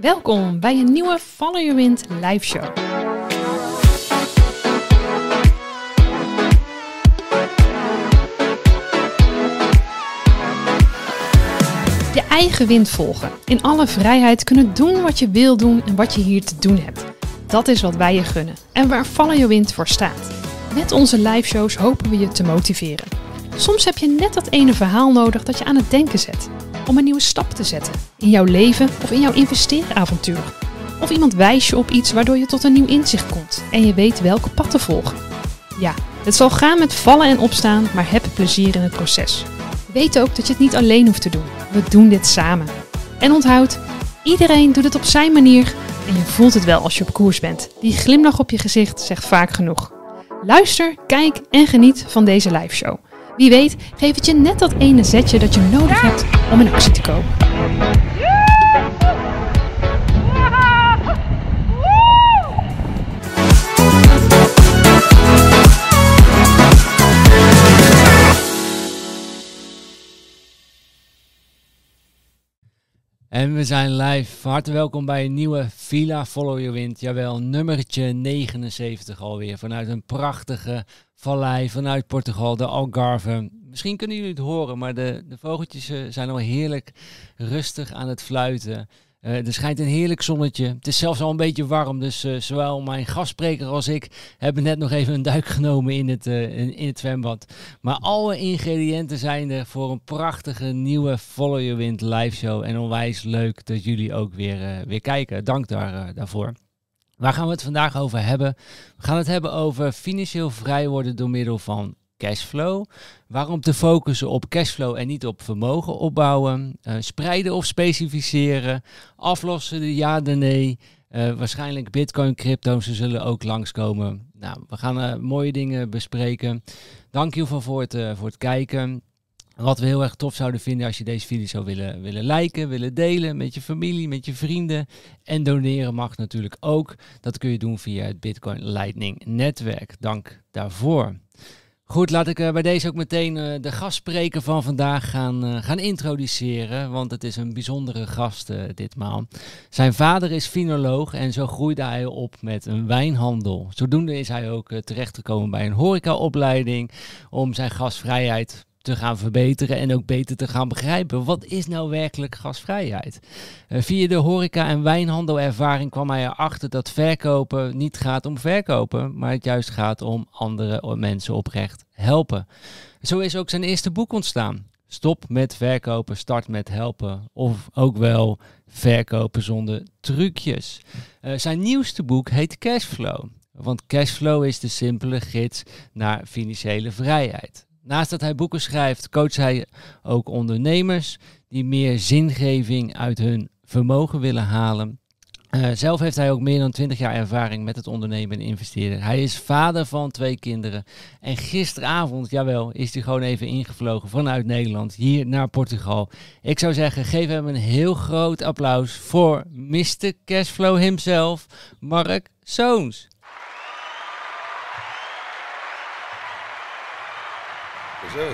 Welkom bij een nieuwe Follow Your Wind live show. Je eigen wind volgen. In alle vrijheid kunnen doen wat je wil doen en wat je hier te doen hebt. Dat is wat wij je gunnen en waar Follow Your Wind voor staat. Met onze live shows hopen we je te motiveren. Soms heb je net dat ene verhaal nodig dat je aan het denken zet. Om een nieuwe stap te zetten in jouw leven of in jouw investeeravontuur. Of iemand wijst je op iets waardoor je tot een nieuw inzicht komt en je weet welke pad te volgen. Ja, het zal gaan met vallen en opstaan, maar heb plezier in het proces. Weet ook dat je het niet alleen hoeft te doen. We doen dit samen. En onthoud, iedereen doet het op zijn manier en je voelt het wel als je op koers bent. Die glimlach op je gezicht zegt vaak genoeg. Luister, kijk en geniet van deze live show. Wie weet geeft het je net dat ene zetje dat je nodig hebt om in actie te komen. En we zijn live. Van harte welkom bij een nieuwe Villa Follow Your Wind. Jawel, nummertje 79 alweer. Vanuit een prachtige vallei vanuit Portugal, de Algarve. Misschien kunnen jullie het horen, maar de, de vogeltjes eh, zijn al heerlijk rustig aan het fluiten. Uh, er schijnt een heerlijk zonnetje. Het is zelfs al een beetje warm, dus uh, zowel mijn gastspreker als ik hebben net nog even een duik genomen in het, in, in, het zwembad. Maar alle ingrediënten zijn er voor een prachtige nieuwe Follow Your Wind live show. En onwijs leuk dat jullie ook weer, weer kijken. Dank daar, daarvoor. Waar gaan we het vandaag over hebben? We gaan het hebben over financieel vrij worden door middel van cashflow. Waarom te focussen op cashflow en niet op vermogen opbouwen? Uh, spreiden of specificeren? Aflossen de ja, de nee? Uh, waarschijnlijk bitcoin, crypto, ze zullen ook langskomen. Nou, we gaan uh, mooie dingen bespreken. Dank je voor voor het kijken. Wat we heel erg tof zouden vinden als je deze video zou willen, willen liken, willen delen met je familie, met je vrienden. En doneren mag natuurlijk ook. Dat kun je doen via het Bitcoin Lightning netwerk. Dank daarvoor. Goed, laat ik uh, bij deze ook meteen uh, de gastspreker van vandaag gaan, uh, gaan introduceren. Want het is een bijzondere gast ditmaal. Zijn vader is finoloog en zo groeide hij op met een wijnhandel. Zodoende is hij ook terechtgekomen bij een horecaopleiding om zijn gastvrijheid te gaan verbeteren en ook beter te gaan begrijpen. Wat is nou werkelijk gasvrijheid? Uh, via de horeca- en wijnhandelervaring kwam hij erachter dat verkopen niet gaat om verkopen, maar het juist gaat om andere mensen oprecht helpen. Zo is ook zijn eerste boek ontstaan. Stop met verkopen, start met helpen. Of ook wel verkopen zonder trucjes. Uh, zijn nieuwste boek heet Cashflow. Want cashflow is de simpele gids naar financiële vrijheid. Naast dat hij boeken schrijft, coacht hij ook ondernemers die meer zingeving uit hun vermogen willen halen. Uh, zelf heeft hij ook meer dan 20 jaar ervaring met het ondernemen en investeren. Hij is vader van twee kinderen. En gisteravond, jawel, is hij gewoon even ingevlogen vanuit Nederland hier naar Portugal. Ik zou zeggen, geef hem een heel groot applaus voor Mr. Cashflow himself, Mark Zoons. Zo.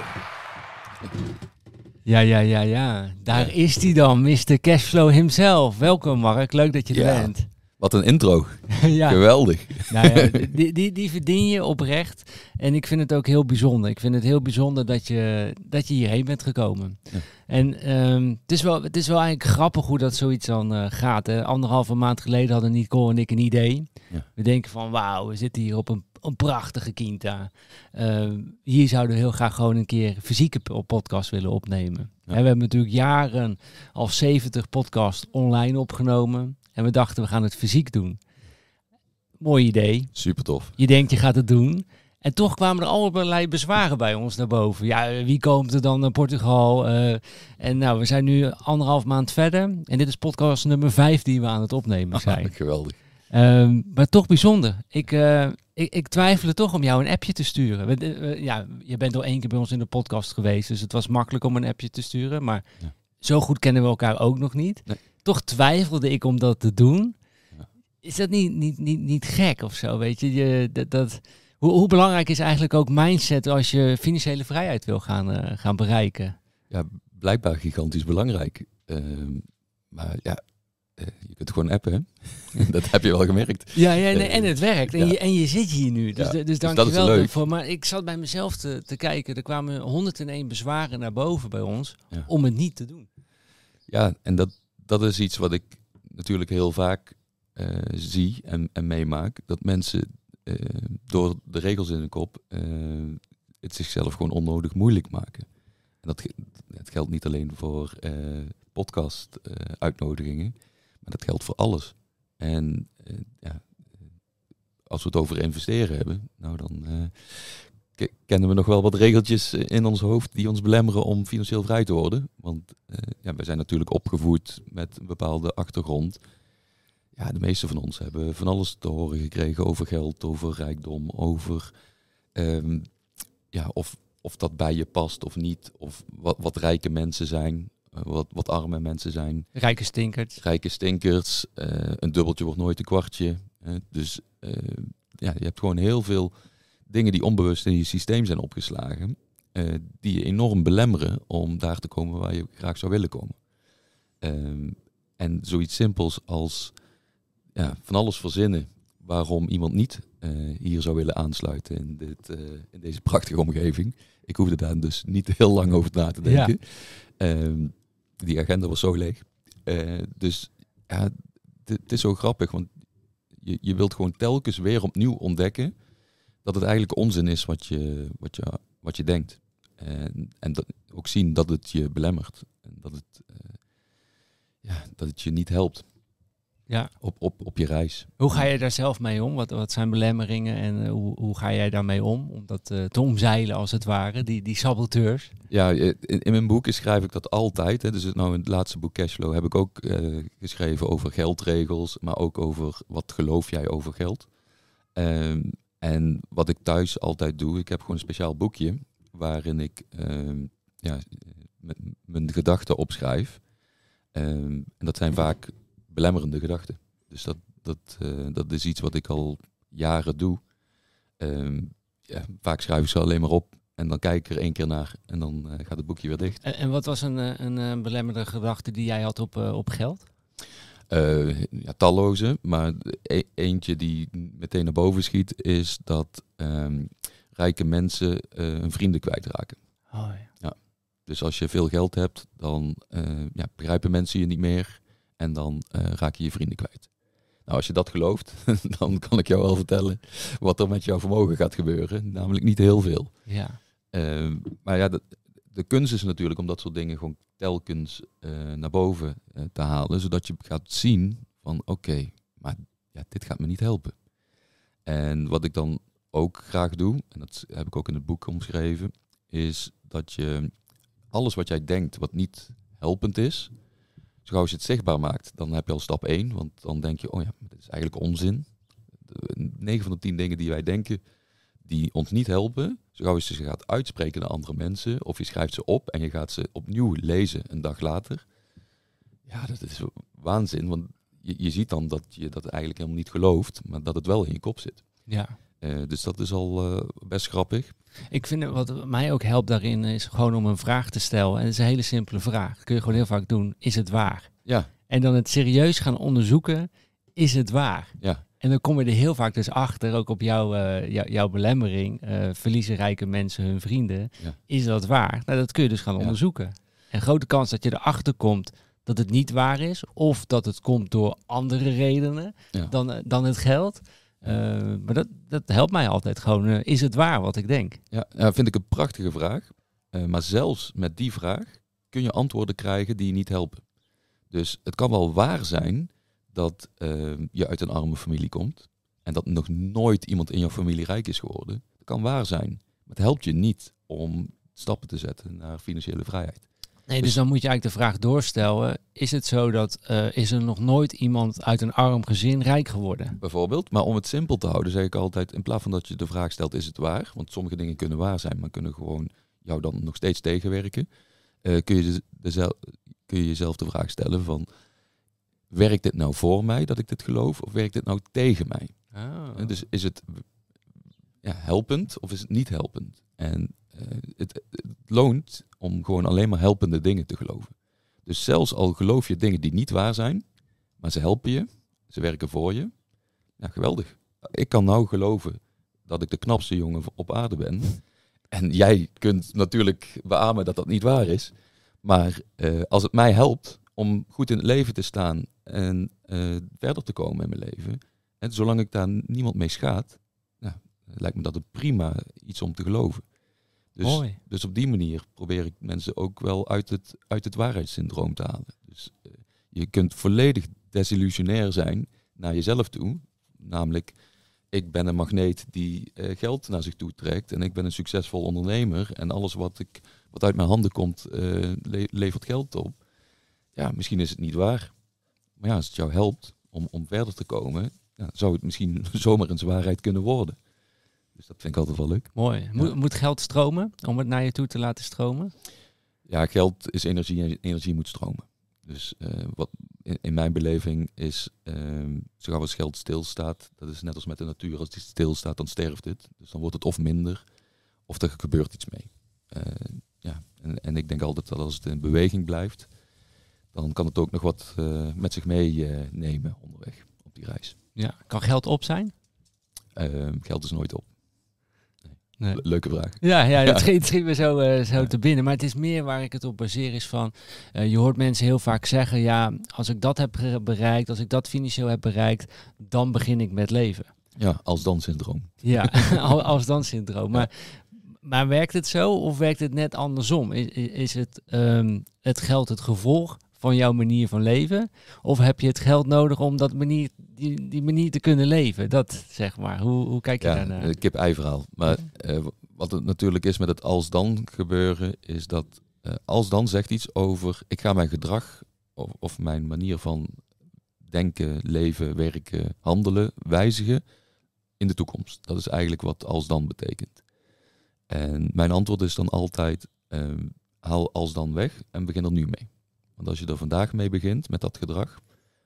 Ja, ja, ja, ja. Daar is hij dan, Mr. Cashflow himself. Welkom Mark, leuk dat je er Ja. bent. Wat een intro. ja, Geweldig. nou ja, die, die, die verdien je oprecht. En ik vind het ook heel bijzonder. Ik vind het heel bijzonder dat je, dat je hierheen bent gekomen. Ja. En ehm, het, is wel, het is wel eigenlijk grappig hoe dat zoiets dan eh, gaat. Hè. Anderhalve maand geleden hadden Nicole en ik een idee. Ja. We denken van wauw, we zitten hier op een, een prachtige quinta. Ehm, hier zouden we heel graag gewoon een keer fysieke po- podcast willen opnemen. Ja. En we hebben natuurlijk jaren al 70 podcasts online opgenomen. En we dachten we gaan het fysiek doen. Mooi idee. Super tof. Je denkt, je gaat het doen. En toch kwamen er allerlei bezwaren bij ons naar boven. Ja, wie komt er dan naar Portugal? Eh, en nou, we zijn nu anderhalf maand verder. En dit is podcast nummer vijf die we aan het opnemen zijn. Geweldig. Ehm, maar toch bijzonder. Ik, eh, ik, ik twijfelde toch om jou een appje te sturen. We- ja, je bent al één keer bij ons in de podcast geweest. Dus het was makkelijk om een appje te sturen. Maar Ja. zo goed kennen we elkaar ook nog niet. Nee. Toch twijfelde ik om dat te doen. Ja. Is dat niet, niet, niet, niet gek of zo? Weet je, je dat, dat, hoe, hoe belangrijk is eigenlijk ook mindset als je financiële vrijheid wil gaan, eh, gaan bereiken? Ja, blijkbaar gigantisch belangrijk. Ehm, maar ja, je kunt gewoon appen, hè? dat heb je wel gemerkt. Ja, ja nee, en het werkt. En, Ja. je, en je zit hier nu. Dus, Ja, de- dus dus dank je wel daarvoor. Maar ik zat bij mezelf te, te kijken. Er kwamen 101 bezwaren naar boven bij ons Ja. om het niet te doen. Ja, en dat, dat is iets wat ik natuurlijk heel vaak eh, zie en, en meemaak. Dat mensen eh, door de regels in hun kop eh, het zichzelf gewoon onnodig moeilijk maken. En dat, dat geldt niet alleen voor eh, podcast eh, uitnodigingen, dat geldt voor alles. En eh, ja, eh, als we het over investeren hebben, nou dan eh, ke- kennen we nog wel wat regeltjes in ons hoofd die ons belemmeren om financieel vrij te worden. Want eh, ja, wij zijn natuurlijk opgevoed met een bepaalde achtergrond. Ja, de meeste van ons hebben van alles te horen gekregen over geld, over rijkdom, over ehm, ja, of, of dat bij je past of niet. Of wat, wat rijke mensen zijn, wat, wat arme mensen zijn. Rijke stinkert. Rijke stinkers, eh, een dubbeltje wordt nooit een kwartje. dus eh, ja, je hebt gewoon heel veel dingen die onbewust in je systeem zijn opgeslagen. eh, die je enorm belemmeren om daar te komen waar je graag zou willen komen. Ehm, en zoiets simpels als ja, van alles verzinnen waarom iemand niet hier zou willen aansluiten in, dit, in deze prachtige omgeving. Ik hoefde daar dus niet heel lang over na te Ja. denken. Die agenda was zo leeg. Eh, dus ja, het- het is zo grappig, want je, je wilt gewoon telkens weer opnieuw ontdekken dat het eigenlijk onzin is wat je, wat je, wat je denkt. En, en dat, ook zien dat het je belemmert. En dat het, eh, ja, dat het je niet helpt Ja. op, op, op je reis. Hoe ga je daar zelf mee om? Wat, wat zijn belemmeringen en eh, hoe, hoe ga jij daarmee om? Om dat eh, te omzeilen als het ware, die, die saboteurs. Ja, in, in mijn boeken schrijf ik dat altijd. Hè. Dus het- nou in het laatste boek Cashflow heb ik ook eh, geschreven over geldregels, maar ook over wat geloof jij over geld. Ehm, en wat ik thuis altijd doe, ik heb gewoon een speciaal boekje waarin ik ehm, ja, mijn gedachten opschrijf. Ehm, en dat zijn vaak belemmerende gedachten. Dus dat, dat, eh, dat is iets wat ik al jaren doe. Ehm, ja, vaak schrijf ik ze alleen maar op en dan kijk ik er één keer naar en dan eh, gaat het boekje weer dicht. En, en wat was een, eh, een, belemmerende gedachte die jij had op, op geld? Ja, talloze, maar e- eentje die meteen naar boven schiet is dat ehm, rijke mensen hun vrienden kwijtraken. Oh, ja. Dus als je veel geld hebt, dan ja, begrijpen mensen je niet meer en dan eh, raak je je vrienden kwijt. Nou, als je dat gelooft, dan kan ik jou wel vertellen wat er met jouw vermogen gaat gebeuren. Namelijk niet heel veel. ja. Ehm, maar ja, de, de kunst is natuurlijk om dat soort dingen gewoon telkens eh, naar boven eh, te halen, zodat je gaat zien van oké, maar ja, dit gaat me niet helpen. En wat ik dan ook graag doe, en dat heb ik ook in het boek omschreven, is dat je alles wat jij denkt wat niet helpend is, zo gauw als je het zichtbaar maakt, dan heb je al stap 1, want dan denk je, oh ja, dit is eigenlijk onzin. 9 van de 10 dingen die wij denken, die ons niet helpen, zo gauw als je ze gaat uitspreken naar andere mensen, of je schrijft ze op en je gaat ze opnieuw lezen een dag later. Ja, dat is waanzin, want je, je ziet dan dat je dat eigenlijk helemaal niet gelooft, maar dat het wel in je kop zit. ja. Eh, dus dat is al eh, best grappig. Ik vind wat mij ook helpt daarin is gewoon om een vraag te stellen. En het is een hele simpele vraag. Dat kun je gewoon heel vaak doen. Is het waar? Ja, En dan het serieus gaan onderzoeken. Is het waar? ja, En dan kom je er heel vaak dus achter, ook op jouw, eh, jou- jouw belemmering. verliezen rijke mensen hun vrienden. Ja. Is dat waar? Nou, dat kun je dus gaan Ja. onderzoeken. En grote kans dat je erachter komt dat het niet waar is. Of dat het komt door andere redenen Ja. dan, dan het geld. Eh, maar dat, dat helpt mij altijd gewoon. eh, is het waar wat ik denk? ja, vind ik een prachtige vraag. Eh, maar zelfs met die vraag kun je antwoorden krijgen die je niet helpen. Dus het kan wel waar zijn dat eh, je uit een arme familie komt en dat nog nooit iemand in jouw familie rijk is geworden. Dat kan waar zijn, maar het helpt je niet om stappen te zetten naar financiële vrijheid. Nee, dus Dus- dan moet je eigenlijk de vraag doorstellen. Is het zo dat eh, is er nog nooit iemand uit een arm gezin rijk geworden? Bijvoorbeeld, maar om het simpel te houden zeg ik altijd, in plaats van dat je de vraag stelt, is het waar? Want sommige dingen kunnen waar zijn, maar kunnen gewoon jou dan nog steeds tegenwerken. Eh, kun, je de- dezel- kun je jezelf de vraag stellen van, werkt dit nou voor mij dat ik dit geloof? Of werkt dit nou tegen mij? Oh. Dus is het ja, helpend of is het niet helpend? En het, het loont om gewoon alleen maar helpende dingen te geloven. Dus zelfs al geloof je dingen die niet waar zijn, maar ze helpen je, ze werken voor je. Geweldig. Ik kan nou geloven dat ik de knapste jongen op aarde ben. En jij kunt natuurlijk beamen dat dat niet waar is. Maar eh, als het mij helpt om goed in het leven te staan en eh, verder te komen in mijn leven. En zolang ik daar niemand mee schaadt, nou, lijkt me dat een prima iets om te geloven. Dus, Mooi. dus op die manier probeer ik mensen ook wel uit het, uit het waarheidssyndroom te halen. Dus eh, je kunt volledig desillusionair zijn naar jezelf toe. Namelijk, ik ben een magneet die eh, geld naar zich toe trekt. En ik ben een succesvol ondernemer. En alles wat, ik, wat uit mijn handen komt, eh, le- levert geld op. Ja, misschien is het niet waar. Maar ja, als het jou helpt om, om verder te komen, ja, zou het misschien zomaar een waarheid kunnen worden. Dus dat vind ik altijd wel leuk. Mooi. Moet, Ja. moet geld stromen om het naar je toe te laten stromen? Ja, geld is energie en energie moet stromen. Dus eh, wat in, in mijn beleving is, ehm zo gauw als geld stilstaat, dat is net als met de natuur, als die stilstaat, dan sterft het. Dus dan wordt het of minder, of er gebeurt iets mee. Eh, ja, en, en ik denk altijd dat als het in beweging blijft, dan kan het ook nog wat eh, met zich meenemen nemen onderweg op die reis. Ja. Kan geld op zijn? Ehm, geld is nooit op. Nee. Le- Leuke vraag. Ja, ja dat Ja. schiet, schiet me zo, eh, zo Ja. te binnen. Maar het is meer waar ik het op baseer is van... eh, je hoort mensen heel vaak zeggen... ja, als ik dat heb bereikt, als ik dat financieel heb bereikt... dan begin ik met leven. Ja, als dan syndroom. Ja, al- als dan syndroom. Maar, maar werkt het zo of werkt het net andersom? Is, is- is het, ehm, het geld het gevolg van jouw manier van leven? Of heb je het geld nodig om dat manier, die, die manier te kunnen leven? Dat zeg maar. Hoe, hoe kijk je Ja, daarnaar? een kip-ei verhaal. Maar eh, wat het natuurlijk is met het als-dan gebeuren, is dat eh, als-dan zegt iets over ik ga mijn gedrag of, of mijn manier van denken, leven, werken, handelen wijzigen in de toekomst. Dat is eigenlijk wat als-dan betekent. En mijn antwoord is dan altijd ehm, haal als-dan weg en begin er nu mee. Want als je er vandaag mee begint met dat gedrag,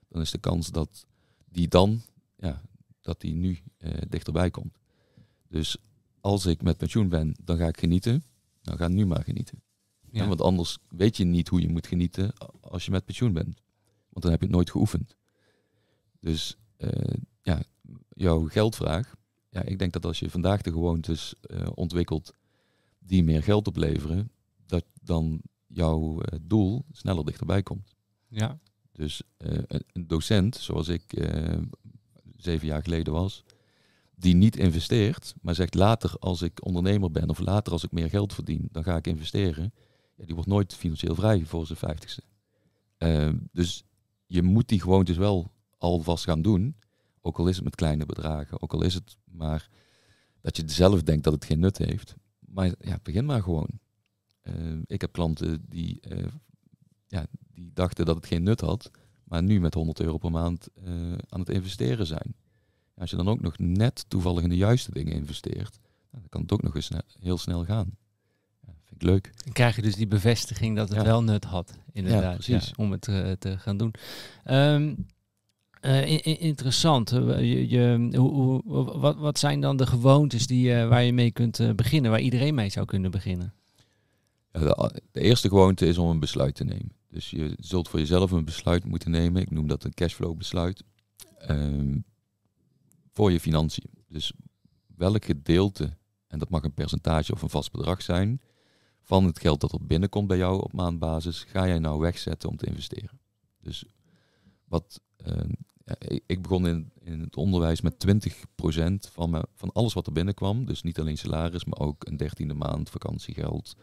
dan is de kans dat die dan, ja, dat die nu eh, dichterbij komt. Dus als ik met pensioen ben, dan ga ik genieten. Dan ga nu maar genieten. Ja. Ja, want anders weet je niet hoe je moet genieten als je met pensioen bent. Want dan heb je het nooit geoefend. Dus eh, ja, jouw geldvraag. Ja, ik denk dat als je vandaag de gewoontes eh, ontwikkelt die meer geld opleveren, dat dan jouw eh, doel sneller dichterbij komt. ja. Dus eh, een, docent, zoals ik eh, zeven jaar geleden was, die niet investeert, maar zegt later als ik ondernemer ben of later als ik meer geld verdien, dan ga ik investeren. Ja, die wordt nooit financieel vrij voor zijn vijftigste. Eh, dus je moet die gewoontes wel alvast gaan doen, ook al is het met kleine bedragen, ook al is het maar dat je zelf denkt dat het geen nut heeft. Maar ja, begin maar gewoon. Eh, ik heb klanten die, eh, ja, die dachten dat het geen nut had, maar nu met 100 euro per maand eh, aan het investeren zijn. Als je dan ook nog net toevallig in de juiste dingen investeert, nou, dan kan het ook nog eens heel snel gaan. Ja, vind ik leuk. Dan krijg je dus die bevestiging dat het Ja. wel nut had, inderdaad, ja, precies. om het te gaan doen. Ehm, eh, interessant. Je, je, hoe, hoe, wat, wat zijn dan de gewoontes die, waar je mee kunt beginnen, waar iedereen mee zou kunnen beginnen? De, de eerste gewoonte is om een besluit te nemen. Dus je zult voor jezelf een besluit moeten nemen. Ik noem dat een cashflow besluit. Ehm, voor je financiën. Dus welk gedeelte, en dat mag een percentage of een vast bedrag zijn, van het geld dat er binnenkomt bij jou op maandbasis, ga jij nou wegzetten om te investeren. Dus wat, ehm, ik- begon in, in het onderwijs met 20% van, van alles wat er binnenkwam. Dus niet alleen salaris, maar ook een dertiende maand vakantiegeld.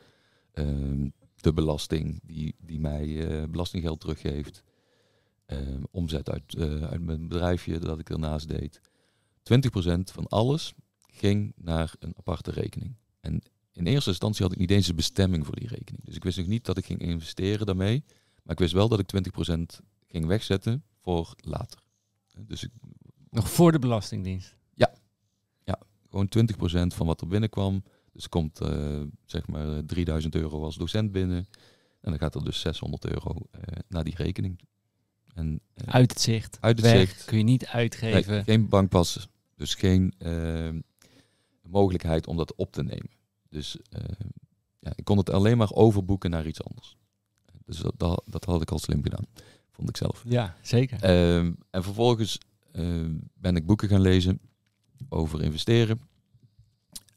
Ehm, de belasting die, die mij eh, belastinggeld teruggeeft. Ehm, omzet uit, eh, uit mijn bedrijfje dat ik ernaast deed. 20% van alles ging naar een aparte rekening. En in eerste instantie had ik niet eens een bestemming voor die rekening. Dus ik wist nog niet dat ik ging investeren daarmee. Maar ik wist wel dat ik 20% ging wegzetten voor later. Dus ik, Nog voor de Belastingdienst. gewoon 20% van wat er binnenkwam. Dus er komt eh, zeg maar eh, 3000 euro als docent binnen. En dan gaat er dus 600 euro eh, naar die rekening. En, eh, Uit het zicht. Uit het weg, zicht. Kun je niet nee, uitgeven. geen bankpas. Dus geen eh, mogelijkheid om dat op te nemen. Dus eh, ja, ik kon het alleen maar overboeken naar iets anders. Dus dat, dat, dat had ik al slim gedaan. vond ik zelf. Ja, zeker. Ehm, en vervolgens ehm, ben ik boeken gaan lezen over investeren.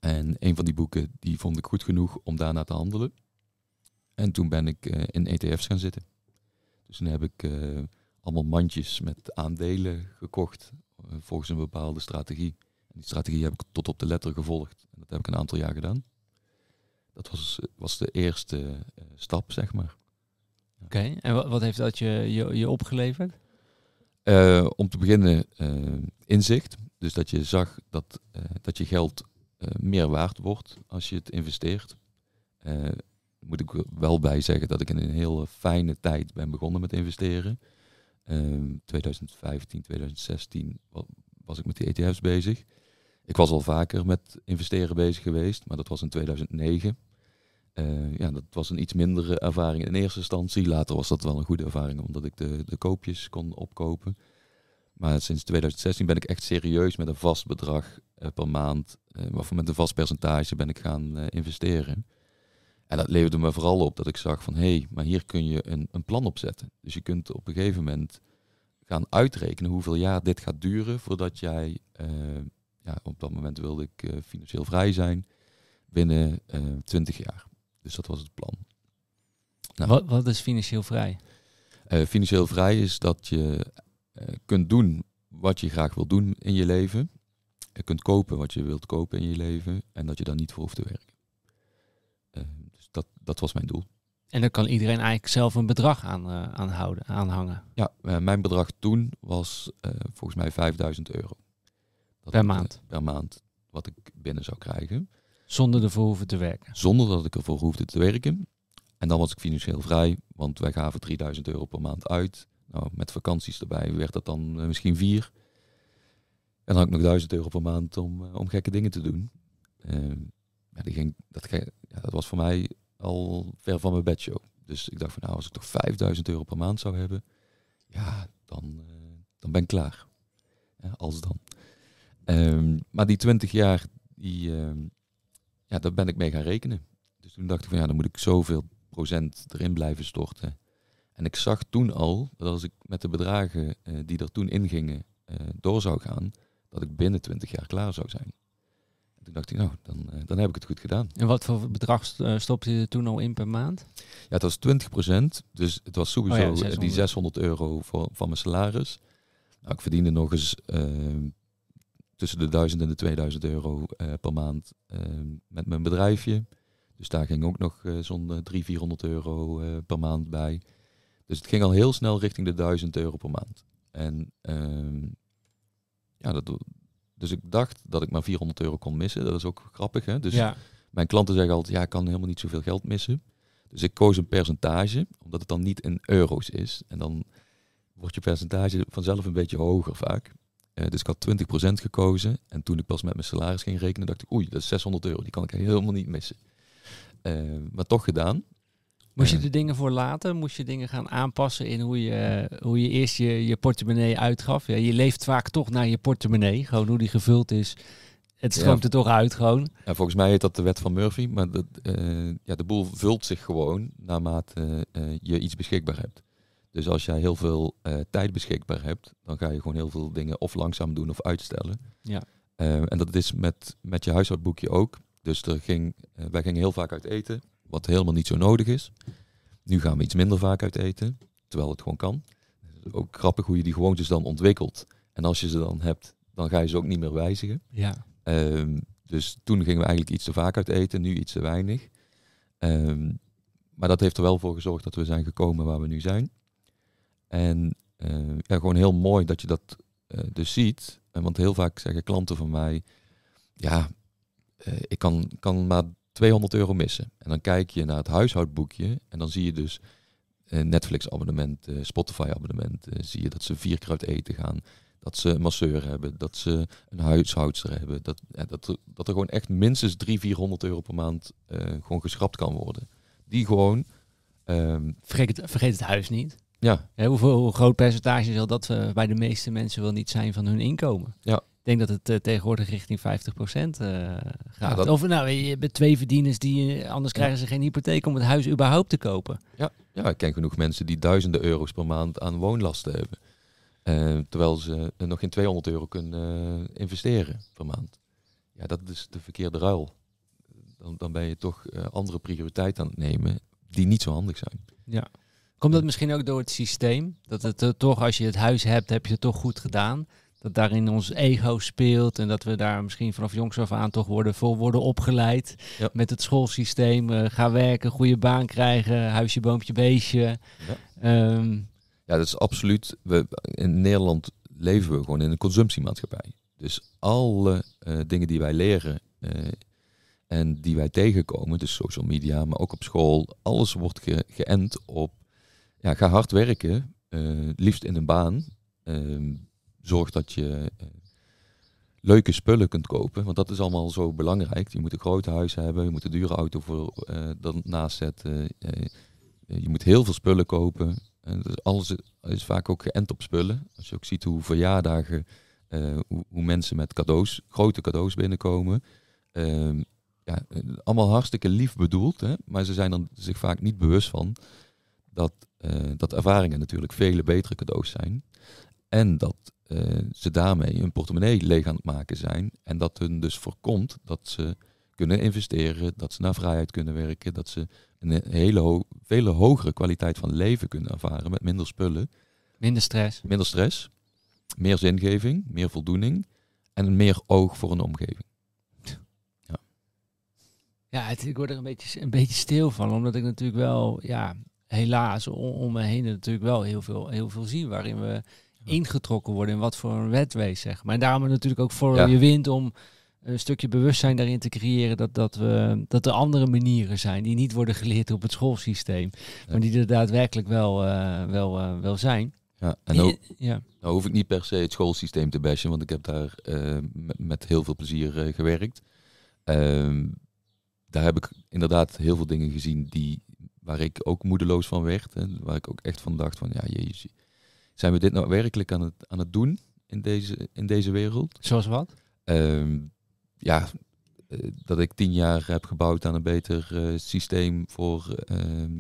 En een van die boeken die vond ik goed genoeg om daarna te handelen. En toen ben ik eh, in ETF's gaan zitten. Dus toen heb ik eh, allemaal mandjes met aandelen gekocht eh, volgens een bepaalde strategie. En die strategie heb ik tot op de letter gevolgd. En dat heb ik een aantal jaar gedaan. Dat was, was de eerste stap, zeg maar. Oké, en wat, wat heeft dat je, je, je opgeleverd? Om te beginnen inzicht. Dus dat je zag dat, dat je geld meer waard wordt als je het investeert. Eh, moet ik wel bij zeggen dat ik in een heel fijne tijd ben begonnen met investeren. Ehm 2015, 2016 wa- was ik met die ETF's bezig. Ik was al vaker met investeren bezig geweest, maar dat was in 2009. Eh, ja, dat was een iets mindere ervaring in eerste instantie. Later was dat wel een goede ervaring, omdat ik de, de koopjes kon opkopen. Maar sinds 2016 ben ik echt serieus met een vast bedrag eh, per maand, eh, of met een vast percentage ben ik gaan eh, investeren. En dat leverde me vooral op dat ik zag van, hé, hey, maar hier kun je een, een plan opzetten. Dus je kunt op een gegeven moment gaan uitrekenen hoeveel jaar dit gaat duren voordat jij, eh, ja, op dat moment wilde ik eh, financieel vrij zijn, binnen eh 20 jaar. Dus dat was het plan. Nou. Wat, wat is financieel vrij? Eh, financieel vrij is dat je eh, kunt doen wat je graag wil doen in je leven. Kunt kopen wat je wilt kopen in je leven en dat je daar niet voor hoeft te werken. Eh, dus dat, dat was mijn doel. En dan kan iedereen eigenlijk zelf een bedrag aan, eh, aanhouden, aanhangen. Ja, eh, mijn bedrag toen was volgens mij 5000 euro. Dat Per ik, maand. per maand wat ik binnen zou krijgen. Zonder ervoor hoeven te werken. Zonder dat ik ervoor hoefde te werken. En dan was ik financieel vrij, want wij gaven 3000 euro per maand uit. Nou, met vakanties erbij werd dat dan misschien vier. En dan had ik nog 1000 euro per maand om, eh, om gekke dingen te doen. Ja, die ging, dat, ja, dat was voor mij al ver van mijn bedshow. Dus ik dacht van nou, als ik toch 5000 euro per maand zou hebben, ja, dan, eh, dan ben ik klaar. Ja, als dan. Ehm, maar die 20 jaar, die, ehm, ja, daar ben ik mee gaan rekenen. Dus toen dacht ik van ja, dan moet ik zoveel procent erin blijven storten. En ik zag toen al dat als ik met de bedragen eh, die er toen ingingen door zou gaan, dat ik binnen 20 jaar klaar zou zijn. En toen dacht ik, nou, dan, eh, dan heb ik het goed gedaan. En wat voor bedrag eh, stopte je toen al in per maand? Ja, het was 20%, dus het was sowieso Oh ja, eh, 600. die 600 euro voor, van mijn salaris. Nou, ik verdiende nog eens eh, tussen de 1000 en de 2000 euro per maand eh, met mijn bedrijfje. Dus daar ging ook nog zo'n eh, 300, 400 euro per maand bij. Dus het ging al heel snel richting de 1000 euro per maand. En ehm, ja, dat, dus ik dacht dat ik maar 400 euro kon missen. Dat is ook grappig, hè? Dus ja. mijn klanten zeggen altijd, ja, ik kan helemaal niet zoveel geld missen. Dus ik koos een percentage, omdat het dan niet in euro's is. En dan wordt je percentage vanzelf een beetje hoger vaak. Eh, dus ik had 20% gekozen. En toen ik pas met mijn salaris ging rekenen, dacht ik, oei, dat is 600 euro. Die kan ik helemaal niet missen. Eh, maar toch gedaan. Moest je er dingen voor laten? Moest je dingen gaan aanpassen in hoe je, hoe je eerst je, je portemonnee uitgaf? Ja, je leeft vaak toch naar je portemonnee. Gewoon hoe die gevuld is. Het Ja. stroomt er toch uit gewoon. Ja, volgens mij heet dat de wet van Murphy. Maar dat, eh, ja, de boel vult zich gewoon naarmate eh, je iets beschikbaar hebt. Dus als jij heel veel eh, tijd beschikbaar hebt, dan ga je gewoon heel veel dingen of langzaam doen of uitstellen. Ja. En dat is met, met je huishoudboekje ook. Dus er ging, wij gingen heel vaak uit eten, wat helemaal niet zo nodig is. Nu gaan we iets minder vaak uit eten, terwijl het gewoon kan. Ook grappig hoe je die gewoontes dan ontwikkelt. En als je ze dan hebt, dan ga je ze ook niet meer wijzigen. Ja. Ehm, dus toen gingen we eigenlijk iets te vaak uit eten, nu iets te weinig. Ehm, maar dat heeft er wel voor gezorgd dat we zijn gekomen waar we nu zijn. En eh, ja, gewoon heel mooi dat je dat eh, dus ziet. Want heel vaak zeggen klanten van mij, ja, eh, ik kan, kan maar 200 euro missen. En dan kijk je naar het huishoudboekje en dan zie je dus eh, Netflix-abonnement, eh, Spotify-abonnement. eh, zie je dat ze vier keer uit eten gaan. Dat ze een masseur hebben, dat ze een huishoudster hebben. Dat, ja, dat, er, dat er gewoon echt minstens 300, 400 euro per maand gewoon geschrapt kan worden. Die gewoon, ehm, Vergeet, het, vergeet het huis niet. ja, Hè, hoeveel, hoe groot percentage zal dat eh, bij de meeste mensen wel niet zijn van hun inkomen? Ja. Denk dat het eh, tegenwoordig richting 50% eh gaat. dat- Of nou, je hebt twee verdieners die, eh, anders krijgen ze geen hypotheek om het huis überhaupt te kopen. Ja, ik ken genoeg mensen die duizenden euro's per maand aan woonlasten hebben. Terwijl ze nog geen 200 euro kunnen investeren per maand. Ja, dat is de verkeerde ruil. Dan, dan ben je toch andere prioriteiten aan het nemen die niet zo handig zijn. Komt dat misschien ook door het systeem? Dat het toch, als je het huis hebt, heb je het toch goed gedaan. Dat daarin ons ego speelt en dat we daar misschien vanaf jongs af aan toch worden, voor worden opgeleid. Ja. Met het schoolsysteem. eh, ga werken, goede baan krijgen, huisje, boompje, beestje. Ehm, Ja, dat is absoluut. We, in Nederland leven we gewoon in een consumptiemaatschappij. Dus alle eh, dingen die wij leren eh, en die wij tegenkomen, dus social media, maar ook op school, alles wordt ge- geënt op, ja, ga hard werken, liefst in een baan. Ehm, zorg dat je eh, leuke spullen kunt kopen, want dat is allemaal zo belangrijk. Je moet een groot huis hebben, je moet een dure auto voor eh daarnaast zetten. eh, je moet heel veel spullen kopen. En dus alles is vaak ook geënt op spullen. Als je ook ziet hoe verjaardagen, hoe, hoe mensen met cadeaus, grote cadeaus binnenkomen. Ehm, ja, allemaal hartstikke lief bedoeld, hè? maar ze zijn er zich vaak niet bewust van dat, dat ervaringen natuurlijk vele betere cadeaus zijn. En dat ze daarmee hun portemonnee leeg aan het maken zijn. En dat hun dus voorkomt dat ze kunnen investeren, dat ze naar vrijheid kunnen werken, dat ze een hele ho vele hogere kwaliteit van leven kunnen ervaren met minder spullen, minder stress. minder stress, meer zingeving, meer voldoening en meer oog voor een omgeving. Ja, het, ik word er een beetje, een beetje stil van, omdat ik natuurlijk wel, ja, helaas om, om me heen natuurlijk wel heel veel, heel veel zie waarin we ingetrokken worden in wat voor een wetrace, zeg maar. En daarom natuurlijk ook voor je wint om een stukje bewustzijn daarin te creëren dat, dat, we, dat er andere manieren zijn die niet worden geleerd op het schoolsysteem, maar die er daadwerkelijk wel, eh, wel, eh, wel zijn. Ja, en ja. nou hoef ik niet per se het schoolsysteem te bashen, want ik heb daar eh, met, met heel veel plezier gewerkt. Ehm, daar heb ik inderdaad heel veel dingen gezien die, waar ik ook moedeloos van werd. En waar ik ook echt van dacht van, ja jezus, zijn we dit nou werkelijk aan het, aan het doen in deze, in deze wereld? Zoals wat? Ehm, ja, eh, dat ik tien jaar heb gebouwd aan een beter eh, systeem voor, ehm,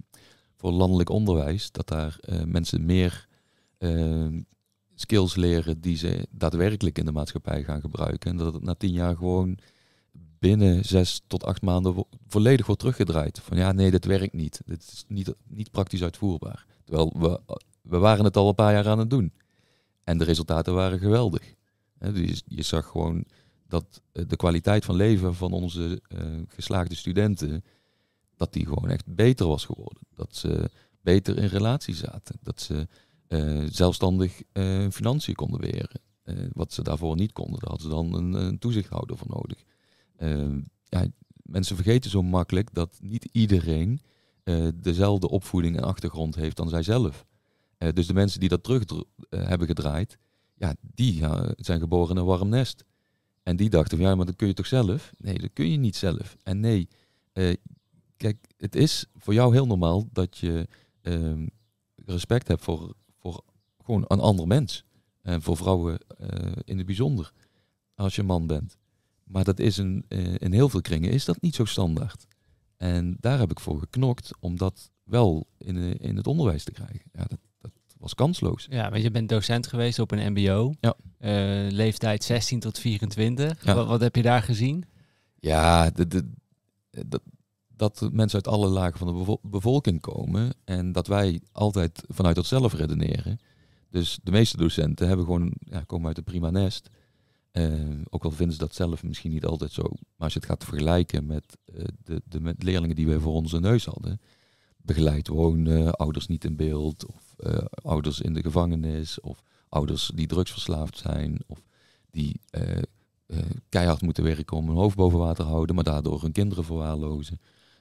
voor landelijk onderwijs. Dat daar eh, mensen meer ehm, skills leren die ze daadwerkelijk in de maatschappij gaan gebruiken. En dat het na tien jaar gewoon binnen zes tot acht maanden vo- volledig wordt teruggedraaid. Van ja, nee, dit werkt niet. Dit is niet, niet praktisch uitvoerbaar. Terwijl we, we waren het al een paar jaar aan het doen. En de resultaten waren geweldig. Dus je zag gewoon dat eh, de kwaliteit van leven van onze eh, geslaagde studenten, dat die gewoon echt beter was geworden. Dat ze beter in relatie zaten. Dat ze eh, zelfstandig hun financiën konden. Eh, wat ze daarvoor niet konden. Daar hadden ze dan een, toezichthouder voor nodig. Eh, ja, mensen vergeten zo makkelijk dat niet iedereen dezelfde opvoeding en achtergrond heeft dan zijzelf. Eh, dus de mensen die dat terug eh, hebben gedraaid, ja, die zijn geboren in een warm nest. En die dachten van ja, maar dat kun je toch zelf? Nee, dat kun je niet zelf. En nee, eh, kijk, het is voor jou heel normaal dat je ehm, respect hebt voor, voor gewoon een ander mens. En voor vrouwen in het bijzonder, als je man bent. Maar dat is een, in heel veel kringen is dat niet zo standaard. En daar heb ik voor geknokt om dat wel in, in het onderwijs te krijgen. Ja, dat was kansloos. Ja, want je bent docent geweest op een mbo. Ja. Eh, leeftijd 16 tot 24. Ja. Wat, wat heb je daar gezien? Ja, de, de, dat, dat mensen uit alle lagen van de bevo- bevolking komen en dat wij altijd vanuit onszelf redeneren. Dus de meeste docenten hebben gewoon, ja, komen uit een prima nest. Eh, ook al vinden ze dat zelf misschien niet altijd zo. Maar als je het gaat vergelijken met eh, de, de met leerlingen die wij voor onze neus hadden. Begeleid wonen, ouders niet in beeld, of eh, ouders in de gevangenis, of ouders die drugsverslaafd zijn, of die eh, eh, keihard moeten werken om hun hoofd boven water te houden, maar daardoor hun kinderen verwaarlozen.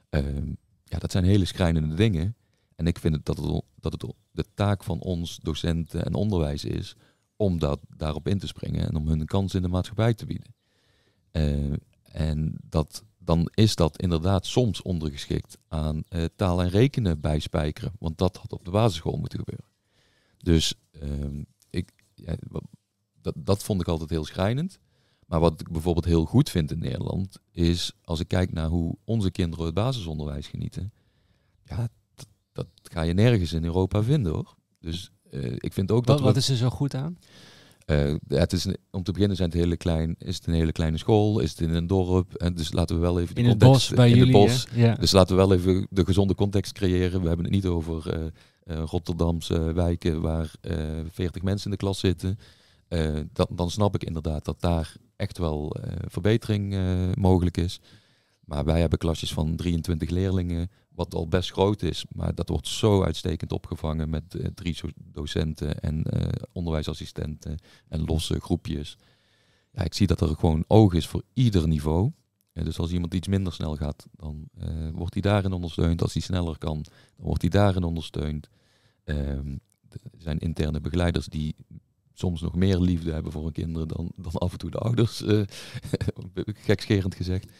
Ehm, ja, dat zijn hele schrijnende dingen. En ik vind het dat, het, dat het de taak van ons docenten en onderwijs is om dat, daarop in te springen en om hun een kans in de maatschappij te bieden. Eh, en dat, dan is dat inderdaad soms ondergeschikt aan eh, taal en rekenen bijspijkeren, want dat had op de basisschool moeten gebeuren. Dus ehm, ik, ja, dat, dat vond ik altijd heel schrijnend. Maar wat ik bijvoorbeeld heel goed vind in Nederland, is als ik kijk naar hoe onze kinderen het basisonderwijs genieten. Ja, dat, dat ga je nergens in Europa vinden hoor. Dus eh, ik vind ook dat. Wat, wat is er zo goed aan? Uh, het is, om te beginnen zijn het hele klein, is het een hele kleine school, is het in een dorp. En dus laten we wel even de in context, het bos bij in jullie. Het bos. Ja. Dus laten we wel even de gezonde context creëren. We hebben het niet over uh, uh, Rotterdamse wijken waar 40 mensen in de klas zitten. Dat, dan snap ik inderdaad dat daar echt wel verbetering mogelijk is. Maar wij hebben klasjes van 23 leerlingen, wat al best groot is. Maar dat wordt zo uitstekend opgevangen met uh, drie docenten en uh, onderwijsassistenten en losse groepjes. Ja, ik zie dat er gewoon oog is voor ieder niveau. Dus als iemand iets minder snel gaat, dan uh, wordt hij daarin ondersteund. Als hij sneller kan, dan wordt hij daarin ondersteund. Um, er zijn interne begeleiders die soms nog meer liefde hebben voor hun kinderen dan, dan af en toe de ouders, gekscherend gezegd.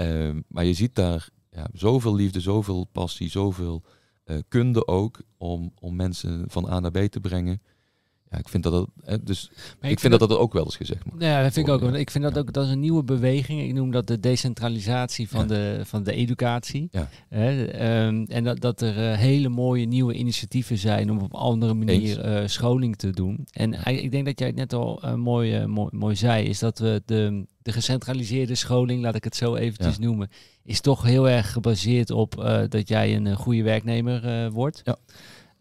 Uh, maar je ziet daar ja, zoveel liefde, zoveel passie, zoveel uh, kunde ook om, om mensen van A naar B te brengen. Ja, ik vind dat dat, eh, dus maar ik, ik vind dat dat ook wel eens gezegd moet. Ja, dat vind ik ook. Want ik vind dat ook dat is een nieuwe beweging. Ik noem dat de decentralisatie van, ja. de, van de educatie. Ja. Um, en dat, dat er uh, hele mooie nieuwe initiatieven zijn om op andere manier uh, scholing te doen. En ja. ik denk dat jij het net al mooi, mooi, mooi zei, is dat we de, de gecentraliseerde scholing, laat ik het zo eventjes noemen, is toch heel erg gebaseerd op dat jij een, goede werknemer wordt. Ja.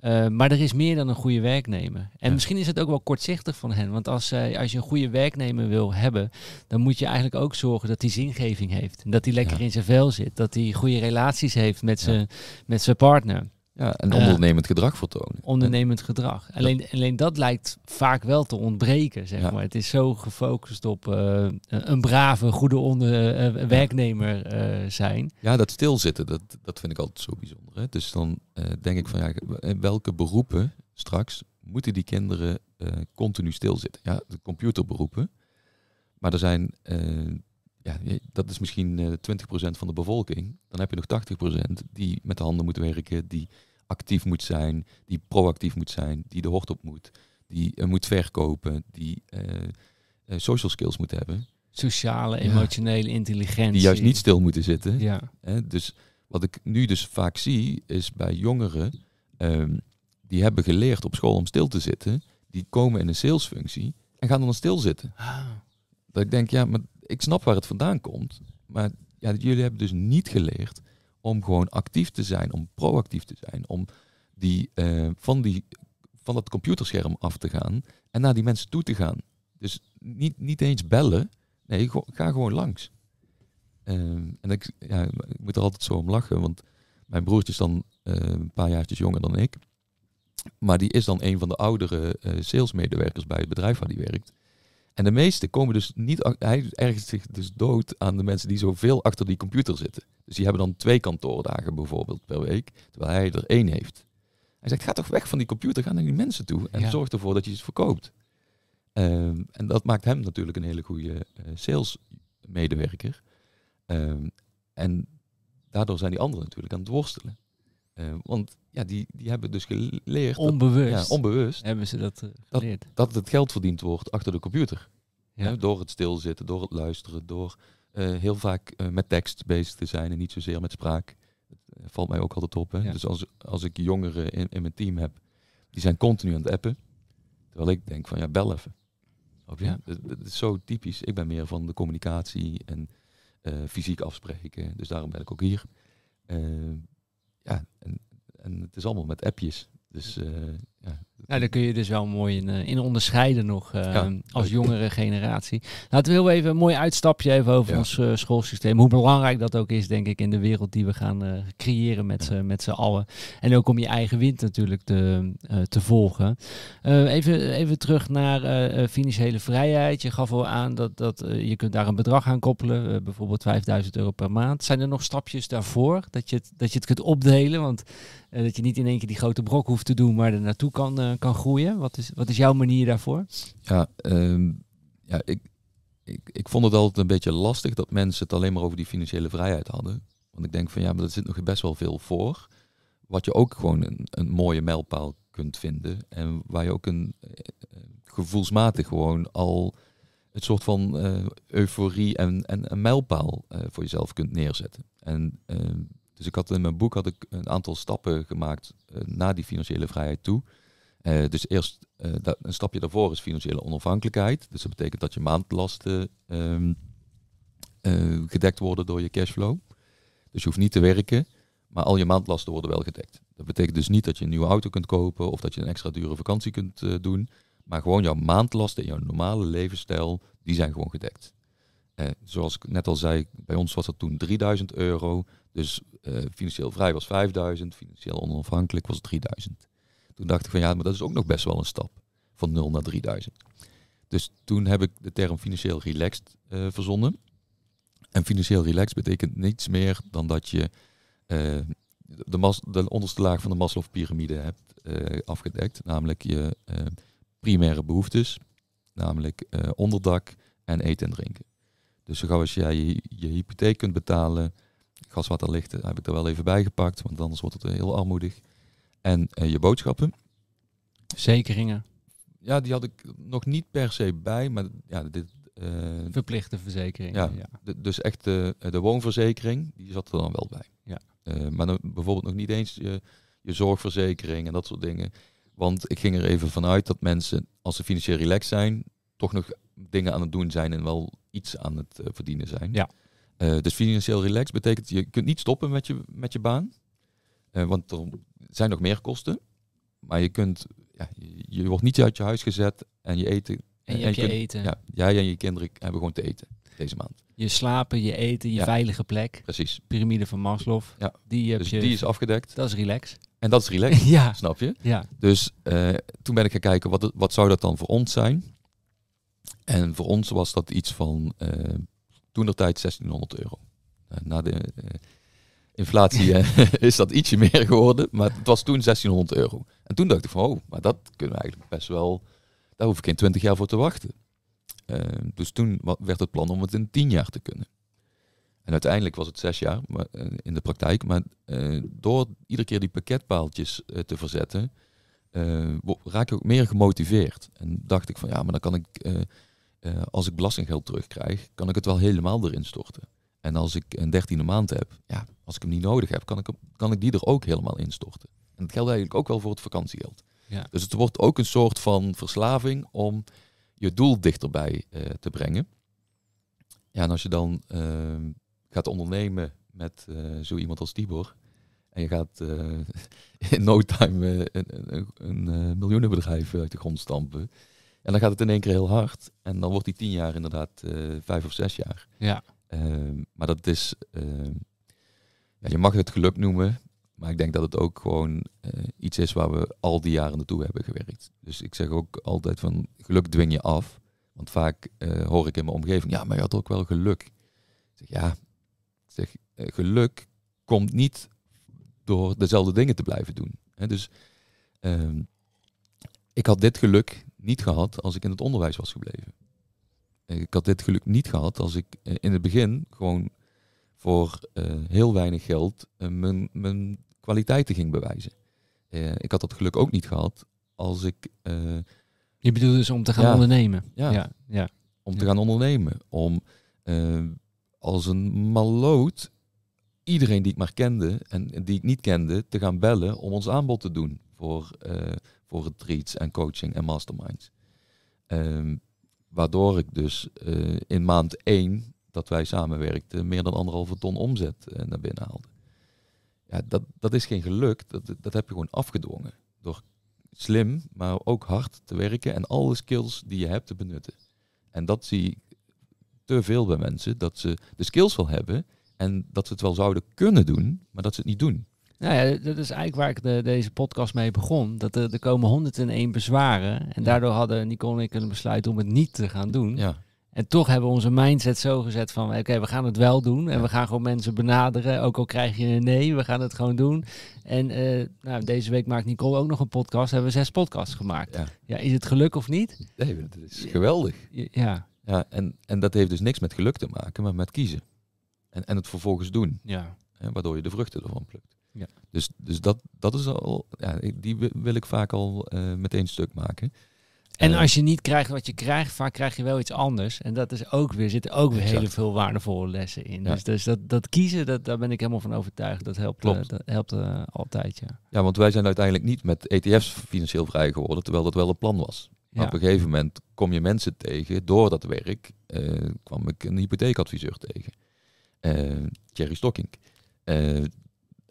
Uh, maar er is meer dan een goede werknemer. En ja. misschien is het ook wel kortzichtig van hen. Want als, als je een goede werknemer wil hebben, dan moet je eigenlijk ook zorgen dat hij zingeving heeft. Dat hij lekker ja. in zijn vel zit. Dat hij goede relaties heeft met zijn met zijn partner. Ja, en ondernemend uh, gedrag vertonen. Ondernemend gedrag. Alleen, alleen dat lijkt vaak wel te ontbreken, zeg ja. maar. Het is zo gefocust op uh, een brave, goede onder, uh, werknemer zijn. Ja, dat stilzitten, dat, dat vind ik altijd zo bijzonder. Hè? Dus dan denk ik van, ja, welke beroepen straks moeten die kinderen continu stilzitten? Ja, de computerberoepen. Maar er zijn, ja, dat is misschien 20% van de bevolking. Dan heb je nog 80% die met de handen moet werken, die actief moet zijn, die proactief moet zijn, die de hort op moet, die uh, moet verkopen, die uh, uh, social skills moet hebben. Sociale, emotionele ja. intelligentie. Die juist niet stil moeten zitten. Ja. dus wat ik nu dus vaak zie, is bij jongeren um, die hebben geleerd op school om stil te zitten, die komen in een salesfunctie en gaan dan stilzitten. Ah. Dat ik denk, ja, maar ik snap waar het vandaan komt, maar ja, jullie hebben dus niet geleerd om gewoon actief te zijn, om proactief te zijn, om die, uh, van, die, van dat computerscherm af te gaan en naar die mensen toe te gaan. Dus niet, niet eens bellen, nee, ga gewoon langs. Uh, en ik, ja, ik moet er altijd zo om lachen, want mijn broertje is dan uh, een paar jaartjes jonger dan ik. Maar die is dan een van de oudere uh, salesmedewerkers bij het bedrijf waar hij werkt. En de meeste komen dus niet, hij ergert zich dus dood aan de mensen die zoveel achter die computer zitten. Dus die hebben dan twee kantoordagen bijvoorbeeld per week, terwijl hij er één heeft. Hij zegt, ga toch weg van die computer, ga naar die mensen toe en ja. zorg ervoor dat je het verkoopt. Um, en dat maakt hem natuurlijk een hele goede uh, salesmedewerker. Um, en daardoor zijn die anderen natuurlijk aan het worstelen. Uh, want ja, die, die hebben dus geleerd. Onbewust. Dat, ja, onbewust. Hebben ze dat uh, geleerd. Dat, dat het geld verdiend wordt achter de computer. Ja. Door het stilzitten, door het luisteren, door uh, heel vaak uh, met tekst bezig te zijn en niet zozeer met spraak. Dat valt mij ook altijd op. Hè? Ja. Dus als, als ik jongeren in, in mijn team heb, die zijn continu aan het appen. Terwijl ik denk van ja, bel even. Ja. Dat, dat, is zo typisch. Ik ben meer van de communicatie en fysiek afspreken. Dus daarom ben ik ook hier ja, en, en het is allemaal met appjes. Dus uh, ja. Nou, daar kun je dus wel mooi in, uh, in onderscheiden nog uh, ja, als jongere generatie. Laten we heel even een mooi uitstapje even over ja. ons uh, schoolsysteem. Hoe belangrijk dat ook is, denk ik, in de wereld die we gaan creëren met, ja. met z'n allen. En ook om je eigen wind natuurlijk te, te volgen. even, even terug naar financiële vrijheid. Je gaf al aan dat, dat je kunt daar een bedrag aan koppelen, bijvoorbeeld 5000 euro per maand. Zijn er nog stapjes daarvoor dat je het, dat je het kunt opdelen? Want dat je niet in één keer die grote brok hoeft te doen, maar er naartoe kan, kan groeien. Wat is, wat is jouw manier daarvoor? Ja, um, ja ik, ik, ik vond het altijd een beetje lastig dat mensen het alleen maar over die financiële vrijheid hadden. Want ik denk van ja, maar er zit nog best wel veel voor. Wat je ook gewoon een, een mooie mijlpaal kunt vinden. En waar je ook een uh, gevoelsmatig gewoon al het soort van eh, euforie en, en een mijlpaal eh, voor jezelf kunt neerzetten. En eh, dus ik had in mijn boek had ik een aantal stappen gemaakt eh, naar die financiële vrijheid toe. Eh, dus eerst eh, een stapje daarvoor is financiële onafhankelijkheid. Dus dat betekent dat je maandlasten ehm, eh, gedekt worden door je cashflow. Dus je hoeft niet te werken, maar al je maandlasten worden wel gedekt. Dat betekent dus niet dat je een nieuwe auto kunt kopen of dat je een extra dure vakantie kunt doen. Maar gewoon jouw maandlasten in jouw normale levensstijl, die zijn gewoon gedekt. Zoals ik net al zei, bij ons was dat toen 3000 euro. Dus financieel vrij was 5000, financieel onafhankelijk was 3000. Toen dacht ik van ja, maar dat is ook nog best wel een stap. Van 0 naar 3000. Dus toen heb ik de term financieel relaxed eh, verzonnen. En financieel relaxed betekent niets meer dan dat je eh, de, de onderste laag van de Maslow-pyramide hebt eh, afgedekt. Namelijk je primaire behoeftes. Namelijk onderdak en eten en drinken. Dus zo gauw als jij je, je hypotheek kunt betalen, gas, water, licht, heb ik er wel even bij gepakt, want anders wordt het heel armoedig. En eh, je boodschappen, Verzekeringen, ja, die had ik nog niet per se bij, maar ja, dit, eh, verplichte verzekeringen. Ja. Ja. dus echt de, de woonverzekering, die zat er dan wel bij. Ja. Eh, maar dan bijvoorbeeld nog niet eens je, je zorgverzekering en dat soort dingen. Want ik ging er even vanuit dat mensen, als ze financieel relaxed zijn, toch nog dingen aan het doen zijn en wel iets aan het verdienen zijn. Ja. Dus financieel relaxed betekent, je kunt niet stoppen met je, met je baan. Eh, want er zijn nog meer kosten. Maar je kunt, ja, je, wordt niet uit je huis gezet en je eten. En je en hebt je kunt- eten, Ja, jij en je kinderen hebben gewoon te eten deze maand. je slapen, je eten, je Ja. veilige plek. Precies. Piramide van Maslow. Ja. Die heb Dus je. die is afgedekt. Dat is relax. En dat is relaxed, ja. snap je? Ja. Dus eh, toen ben ik gaan kijken, wat, wat zou dat dan voor ons zijn? En voor ons was dat iets van eh toen de tijd 1600 euro. Na de inflatie eh, is dat ietsje meer geworden, maar het was toen 1600 euro. En toen dacht ik van, oh, maar dat kunnen we eigenlijk best wel, daar hoef ik geen 20 jaar voor te wachten. Eh, dus toen werd het plan om het in 10 jaar te kunnen. En uiteindelijk was het zes jaar maar, eh, in de praktijk. Maar eh, door iedere keer die pakketpaaltjes te verzetten, raak ik ook meer gemotiveerd. En dacht ik van ja, maar dan kan ik, als ik belastinggeld terugkrijg, kan ik het wel helemaal erin storten. En als ik een dertiende maand heb, ja, als ik hem niet nodig heb, kan ik, hem- kan ik die er ook helemaal instorten. En dat geldt eigenlijk ook wel voor het vakantiegeld. Ja. Dus het wordt ook een soort van verslaving om je doel dichterbij eh, te brengen. Ja, en als je dan eh, gaat ondernemen met eh, zo iemand als Tibor, en je gaat eh, in no time een, een, een miljoenenbedrijf uit de grond stampen. En dan gaat het in één keer heel hard. En dan wordt die tien jaar inderdaad vijf of zes jaar. Ja. Ehm, maar dat is, ehm, ja, je mag het geluk noemen. Maar ik denk dat het ook gewoon eh, iets is waar we al die jaren naartoe hebben gewerkt. Dus ik zeg ook altijd van geluk dwing je af. Want vaak eh, hoor ik in mijn omgeving, ja, maar je had ook wel geluk. Zeg, ja, ik zeg, eh, geluk komt niet door dezelfde dingen te blijven doen. Dus ehm, ik had dit geluk niet gehad als ik in het onderwijs was gebleven. Ik had dit geluk niet gehad als ik eh, in het begin gewoon voor eh, heel weinig geld eh, mijn, mijn kwaliteiten ging bewijzen. Ik had dat geluk ook niet gehad als ik Je bedoelt dus om te gaan Ja. ondernemen. Ja. ja. ja. om te gaan ondernemen. Om als een maloot iedereen die ik maar kende en die ik niet kende te gaan bellen om ons aanbod te doen voor, eh voor retreats en coaching en masterminds. Ehm, waardoor ik dus eh, in maand één dat wij samenwerkten meer dan anderhalve ton omzet eh, naar binnen haalde. Ja, dat, dat is geen geluk, dat, dat heb je gewoon afgedwongen. Door slim, maar ook hard te werken en alle skills die je hebt te benutten. En dat zie ik te veel bij mensen, dat ze de skills wel hebben en dat ze het wel zouden kunnen doen, maar dat ze het niet doen. Nou ja, dat is eigenlijk waar ik de, deze podcast mee begon. Dat er, er komen 101 bezwaren. En daardoor hadden Nicole en ik een besluit om het niet te gaan doen. Ja, En toch hebben we onze mindset zo gezet van... oké, we gaan het wel doen. En we gaan gewoon mensen benaderen. Ook al krijg je een nee, we gaan het gewoon doen. En eh, nou, deze week maakt Nicole ook nog een podcast. Hebben we zes podcasts gemaakt. ja. Ja, is het geluk of niet? Nee, dat is geweldig. Ja, Ja, en, en dat heeft dus niks met geluk te maken, maar met kiezen. En, en het vervolgens doen, ja. hè, waardoor je de vruchten ervan plukt. Ja. Dus, dus dat, dat is al, ja, die wi- wil ik vaak al eh, meteen stuk maken. En Eh, als je niet krijgt wat je krijgt, vaak krijg je wel iets anders. En dat is ook weer, zitten ook weer Exact. hele veel waardevolle lessen in. Ja. Dus, dus dat, dat kiezen, dat, daar ben ik helemaal van overtuigd. Dat helpt, Klopt. eh, dat helpt altijd, ja. Ja, want wij zijn uiteindelijk niet met ETF's financieel vrij geworden, terwijl dat wel het plan was. Maar Ja. op een gegeven moment kom je mensen tegen. Door dat werk kwam ik een hypotheekadviseur tegen. Thierry Stocking.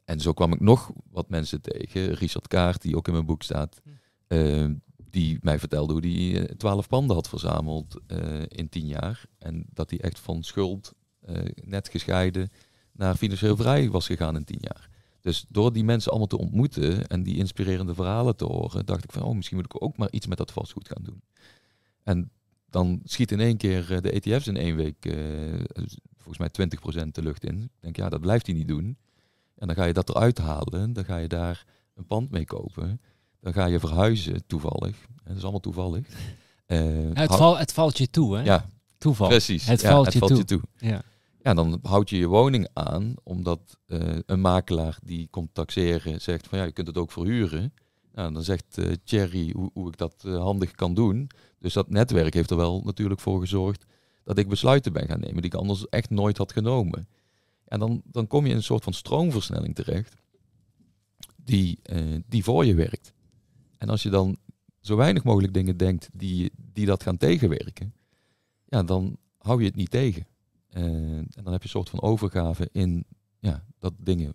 Eh, en zo kwam ik nog wat mensen tegen. Richard Kaart, die ook in mijn boek staat. eh, die mij vertelde hoe hij twaalf panden had verzameld eh, in tien jaar. En dat hij echt van schuld, eh, net gescheiden, naar financieel vrij was gegaan in tien jaar. Dus door die mensen allemaal te ontmoeten en die inspirerende verhalen te horen, dacht ik van, oh, misschien moet ik ook maar iets met dat vastgoed gaan doen. En dan schiet in één keer eh, de ETF's in één week, eh, volgens mij 20% de lucht in. Ik denk, ja, dat blijft hij niet doen. En dan ga je dat eruit halen, dan ga je daar een pand mee kopen. Dan ga je verhuizen, toevallig. Dat is allemaal toevallig. Eh, het, val, het valt je toe, hè? ja, Toeval. precies. Het Ja, valt je toe. toe. Ja. Ja, dan houd je je woning aan, omdat eh, een makelaar die komt taxeren zegt van ja, je kunt het ook verhuren. Nou, dan zegt eh Thierry hoe, hoe ik dat handig kan doen. Dus dat netwerk heeft er wel natuurlijk voor gezorgd dat ik besluiten ben gaan nemen die ik anders echt nooit had genomen. En dan, dan kom je in een soort van stroomversnelling terecht die, eh, die voor je werkt. En als je dan zo weinig mogelijk dingen denkt die, die dat gaan tegenwerken, ja, dan hou je het niet tegen. Eh, en dan heb je een soort van overgave in ja, dat dingen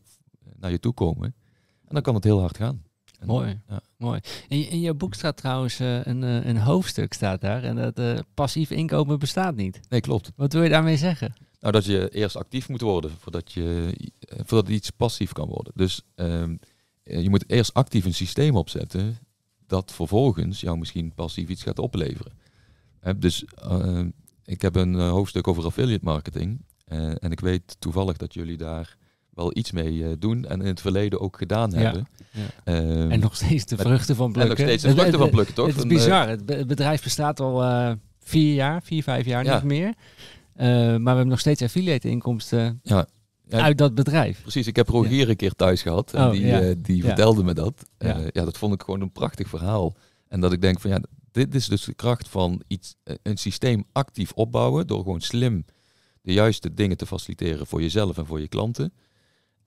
naar je toe komen. En dan kan het heel hard gaan. En, Mooi. Ja. Mooi. In, in je boek staat trouwens eh, een, eh, een hoofdstuk staat daar. En dat eh, passief inkomen bestaat niet. Nee, klopt. Wat wil je daarmee zeggen? Nou, dat je eerst actief moet worden voordat, je, eh, voordat iets passief kan worden. Dus ehm, eh, je moet eerst actief een systeem opzetten dat vervolgens jou misschien passief iets gaat opleveren. Dus eh, ik heb een hoofdstuk over affiliate marketing. en ik weet toevallig dat jullie daar wel iets mee doen en in het verleden ook gedaan Ja, hebben. ja. Ehm, En nog steeds de vruchten van en plukken. nog steeds de vruchten van plukken, toch? Het is bizar. Het be- het bedrijf bestaat al vier jaar, vier, vijf jaar, Ja. niet meer. Eh, maar we hebben nog steeds affiliate inkomsten Ja. Ja, uit dat bedrijf. Precies, ik heb Rogier een keer thuis gehad en Oh, die, ja. eh, die Ja. vertelde me dat. Ja. Eh, ja, dat vond ik gewoon een prachtig verhaal. En dat ik denk van ja, dit is dus de kracht van iets, een systeem actief opbouwen door gewoon slim de juiste dingen te faciliteren voor jezelf en voor je klanten.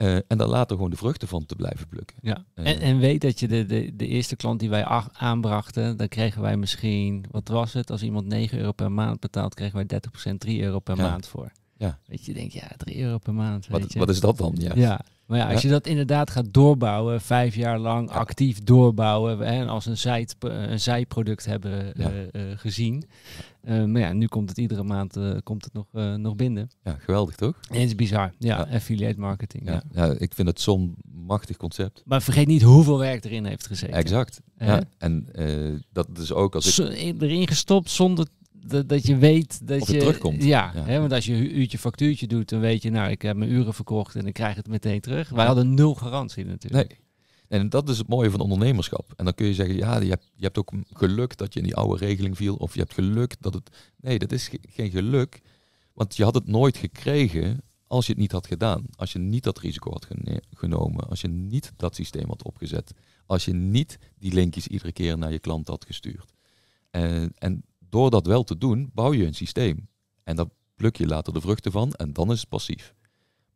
Eh, en dan later gewoon de vruchten van te blijven plukken. Ja. Eh. En, en weet dat je de, de, de eerste klant die wij ach- aanbrachten, dan kregen wij misschien, wat was het? Als iemand 9 euro per maand betaalt, kregen wij 30% 3 euro per Ja. maand voor. Ja. Weet je, je denkt, ja, 3 euro per maand. Wat, weet je. wat is dat dan? Ja. Ja, maar ja, als je dat inderdaad gaat doorbouwen, vijf jaar lang actief doorbouwen hè, en als een, zij, een zijproduct hebben eh, eh, gezien. Eh, maar ja, nu komt het iedere maand eh, komt het nog, eh, nog binnen. Ja, geweldig toch? En het is bizar. Ja, affiliate marketing. Ja. Ik vind het zo'n machtig concept. Maar vergeet niet hoeveel werk erin heeft gezeten. Exact. En eh, dat is ook als ik... Erin gestopt zonder dat, dat je weet dat je het terugkomt. Ja, Ja. Hè, want als je een uurtje factuurtje doet, dan weet je, nou, ik heb mijn uren verkocht en ik krijg het meteen terug. Wij hadden nul garantie natuurlijk. Nee. En dat is het mooie van ondernemerschap. En dan kun je zeggen, ja, je hebt, je hebt ook geluk dat je in die oude regeling viel. Of je hebt geluk dat het... Nee, dat is ge- geen geluk. Want je had het nooit gekregen als je het niet had gedaan. Als je niet dat risico had genomen. Als je niet dat systeem had opgezet. Als je niet die linkjes iedere keer naar je klant had gestuurd. En, en door dat wel te doen, bouw je een systeem. En daar pluk je later de vruchten van. En dan is het passief.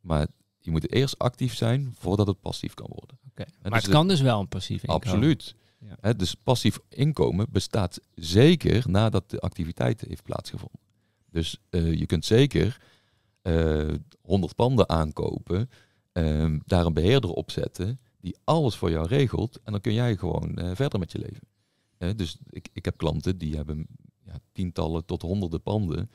Maar je moet eerst actief zijn voordat het passief kan worden. Maar dus het kan dus wel een passief inkomen. Absoluut. Ja. Dus passief inkomen bestaat zeker nadat de activiteit heeft plaatsgevonden. Dus eh, je kunt zeker eh 100 panden aankopen, ehm, daar een beheerder op zetten die alles voor jou regelt en dan kun jij gewoon eh, verder met je leven. Dus ik, ik heb klanten die hebben ja, tientallen tot honderden panden,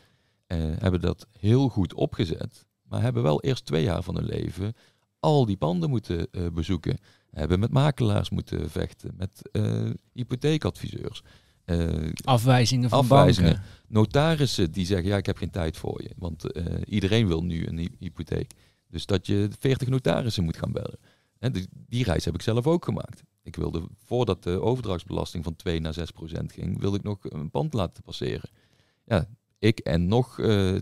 eh, hebben dat heel goed opgezet, maar hebben wel eerst twee jaar van hun leven al die panden moeten eh, bezoeken hebben met makelaars moeten vechten, met eh, hypotheekadviseurs. eh, Afwijzingen van Afwijzingen. banken. notarissen die zeggen, ja, ik heb geen tijd voor je. Want eh, iedereen wil nu een hy- hypotheek. Dus dat je 40 notarissen moet gaan bellen. Die, reis heb ik zelf ook gemaakt. Ik wilde, voordat de overdrachtsbelasting van 2 naar 6 procent ging, wilde ik nog een pand laten passeren. Ja, ik en nog eh 80.000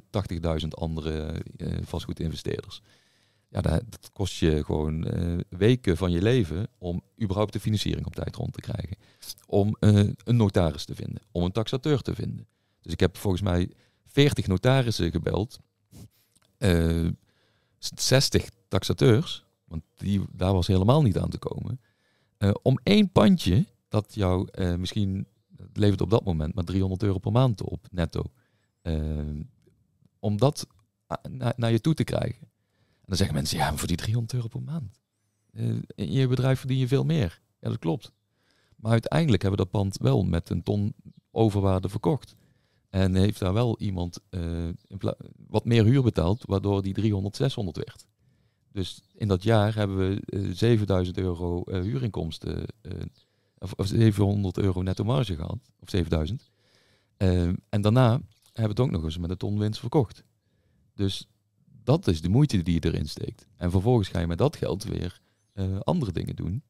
andere eh, vastgoedinvesteerders. Ja, dat, kost je gewoon eh, weken van je leven om überhaupt de financiering op tijd rond te krijgen. Om een notaris te vinden, om een taxateur te vinden. Dus ik heb volgens mij 40 notarissen gebeld, eh 60 taxateurs, want die, daar was helemaal niet aan te komen. eh, om één pandje dat jou eh, misschien, levert op dat moment maar 300 euro per maand op, netto. eh, om dat naar je toe te krijgen. En dan zeggen mensen, ja, maar voor die 300 euro per maand. in je bedrijf verdien je veel meer. Ja, dat klopt. Maar uiteindelijk hebben we dat pand wel met een ton overwaarde verkocht. En heeft daar wel iemand wat meer huur betaald, waardoor die 300, 600 werd. Dus in dat jaar hebben we eh, 7000 euro eh, huurinkomsten, eh, of, of 700 euro netto marge gehad, of 7000. Eh, en daarna hebben we het ook nog eens met een ton winst verkocht. Dus dat is de moeite die je erin steekt. En vervolgens ga je met dat geld weer andere dingen doen.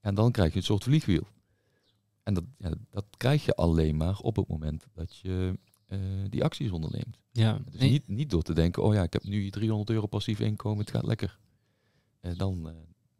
En dan krijg je een soort vliegwiel. En dat, ja, dat krijg je alleen maar op het moment dat je die acties onderneemt. Ja. Dus niet, niet door te denken, oh ja, ik heb nu 300 euro passief inkomen, het gaat lekker. Dan, eh,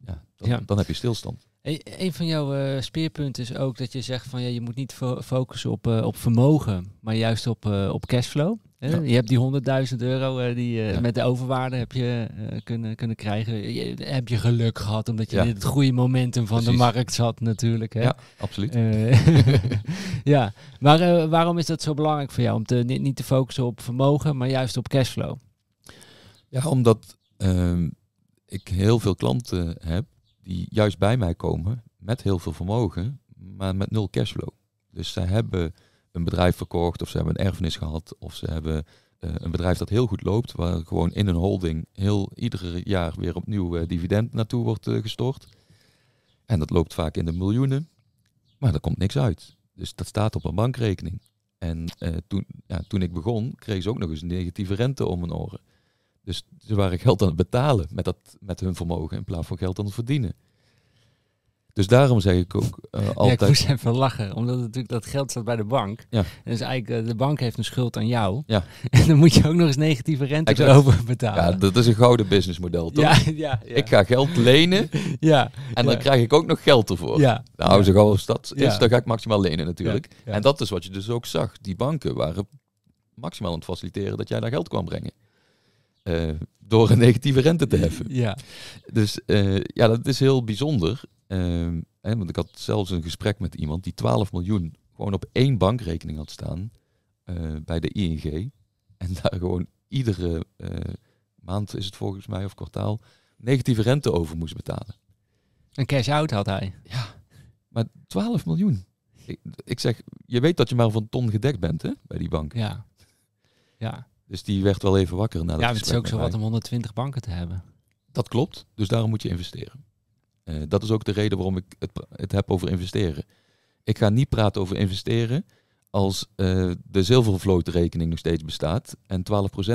ja, dan, Ja. dan heb je stilstand. Een, een van jouw eh, speerpunten is ook dat je zegt van ja, je moet niet fo- focussen op, eh, op vermogen, maar juist op, eh, op cashflow. Ja. Je hebt die 100.000 euro eh, die eh, Ja. met de overwaarde heb je eh, kunnen, kunnen krijgen. Je, heb je geluk gehad omdat je Ja. het goede momentum van de markt zat natuurlijk. Hè? Ja, absoluut. Eh, ja, maar eh, waarom is dat zo belangrijk voor jou om te, niet, niet te focussen op vermogen, maar juist op cashflow? Ja, omdat ehm, ik heel veel klanten heb die juist bij mij komen met heel veel vermogen, maar met nul cashflow. Dus zij hebben een bedrijf verkocht of ze hebben een erfenis gehad of ze hebben eh, een bedrijf dat heel goed loopt, waar gewoon in een holding heel iedere jaar weer opnieuw eh, dividend naartoe wordt eh, gestort. En dat loopt vaak in de miljoenen, maar er komt niks uit. Dus dat staat op een bankrekening. En toen, ja, toen ik begon, kregen ze ook nog eens een negatieve rente om hun oren. Dus ze waren geld aan het betalen met, dat, met hun vermogen in plaats van geld aan het verdienen. Dus daarom zeg ik ook eh, Ja, ik altijd... moest even lachen, omdat het natuurlijk dat geld staat bij de bank. Ja. En dus eigenlijk eh, de bank heeft een schuld aan jou. Ja. En dan moet je ook nog eens negatieve rente Exact. erover betalen. ja, dat is een gouden businessmodel, toch? ja, ja, ja. Ik ga geld lenen ja, en dan krijg ik ook nog geld ervoor. ja. Nou, zo gauw als dat is, dan ga ik maximaal lenen natuurlijk. Ja. En dat is wat je dus ook zag. Die banken waren maximaal aan het faciliteren dat jij daar geld kwam brengen. Eh, door een negatieve rente te heffen. Ja. Dus eh, ja, dat is heel bijzonder. Ehm, hè, want ik had zelfs een gesprek met iemand die 12 miljoen gewoon op één bankrekening had staan eh, bij de ING. En daar gewoon iedere maand is het volgens mij of kwartaal negatieve rente over moest betalen. Een cash-out had hij. Ja, maar 12 miljoen. Ik, ik zeg, je weet dat je maar van ton gedekt bent hè, bij die bank. Ja. Ja, Dus die werd wel even wakker na dat ja het is ook zo wat om 120 banken te hebben. Dat klopt, dus daarom moet je investeren. Eh, dat is ook de reden waarom ik het, het heb over investeren. Ik ga niet praten over investeren als eh, de zilvervlootrekening nog steeds bestaat en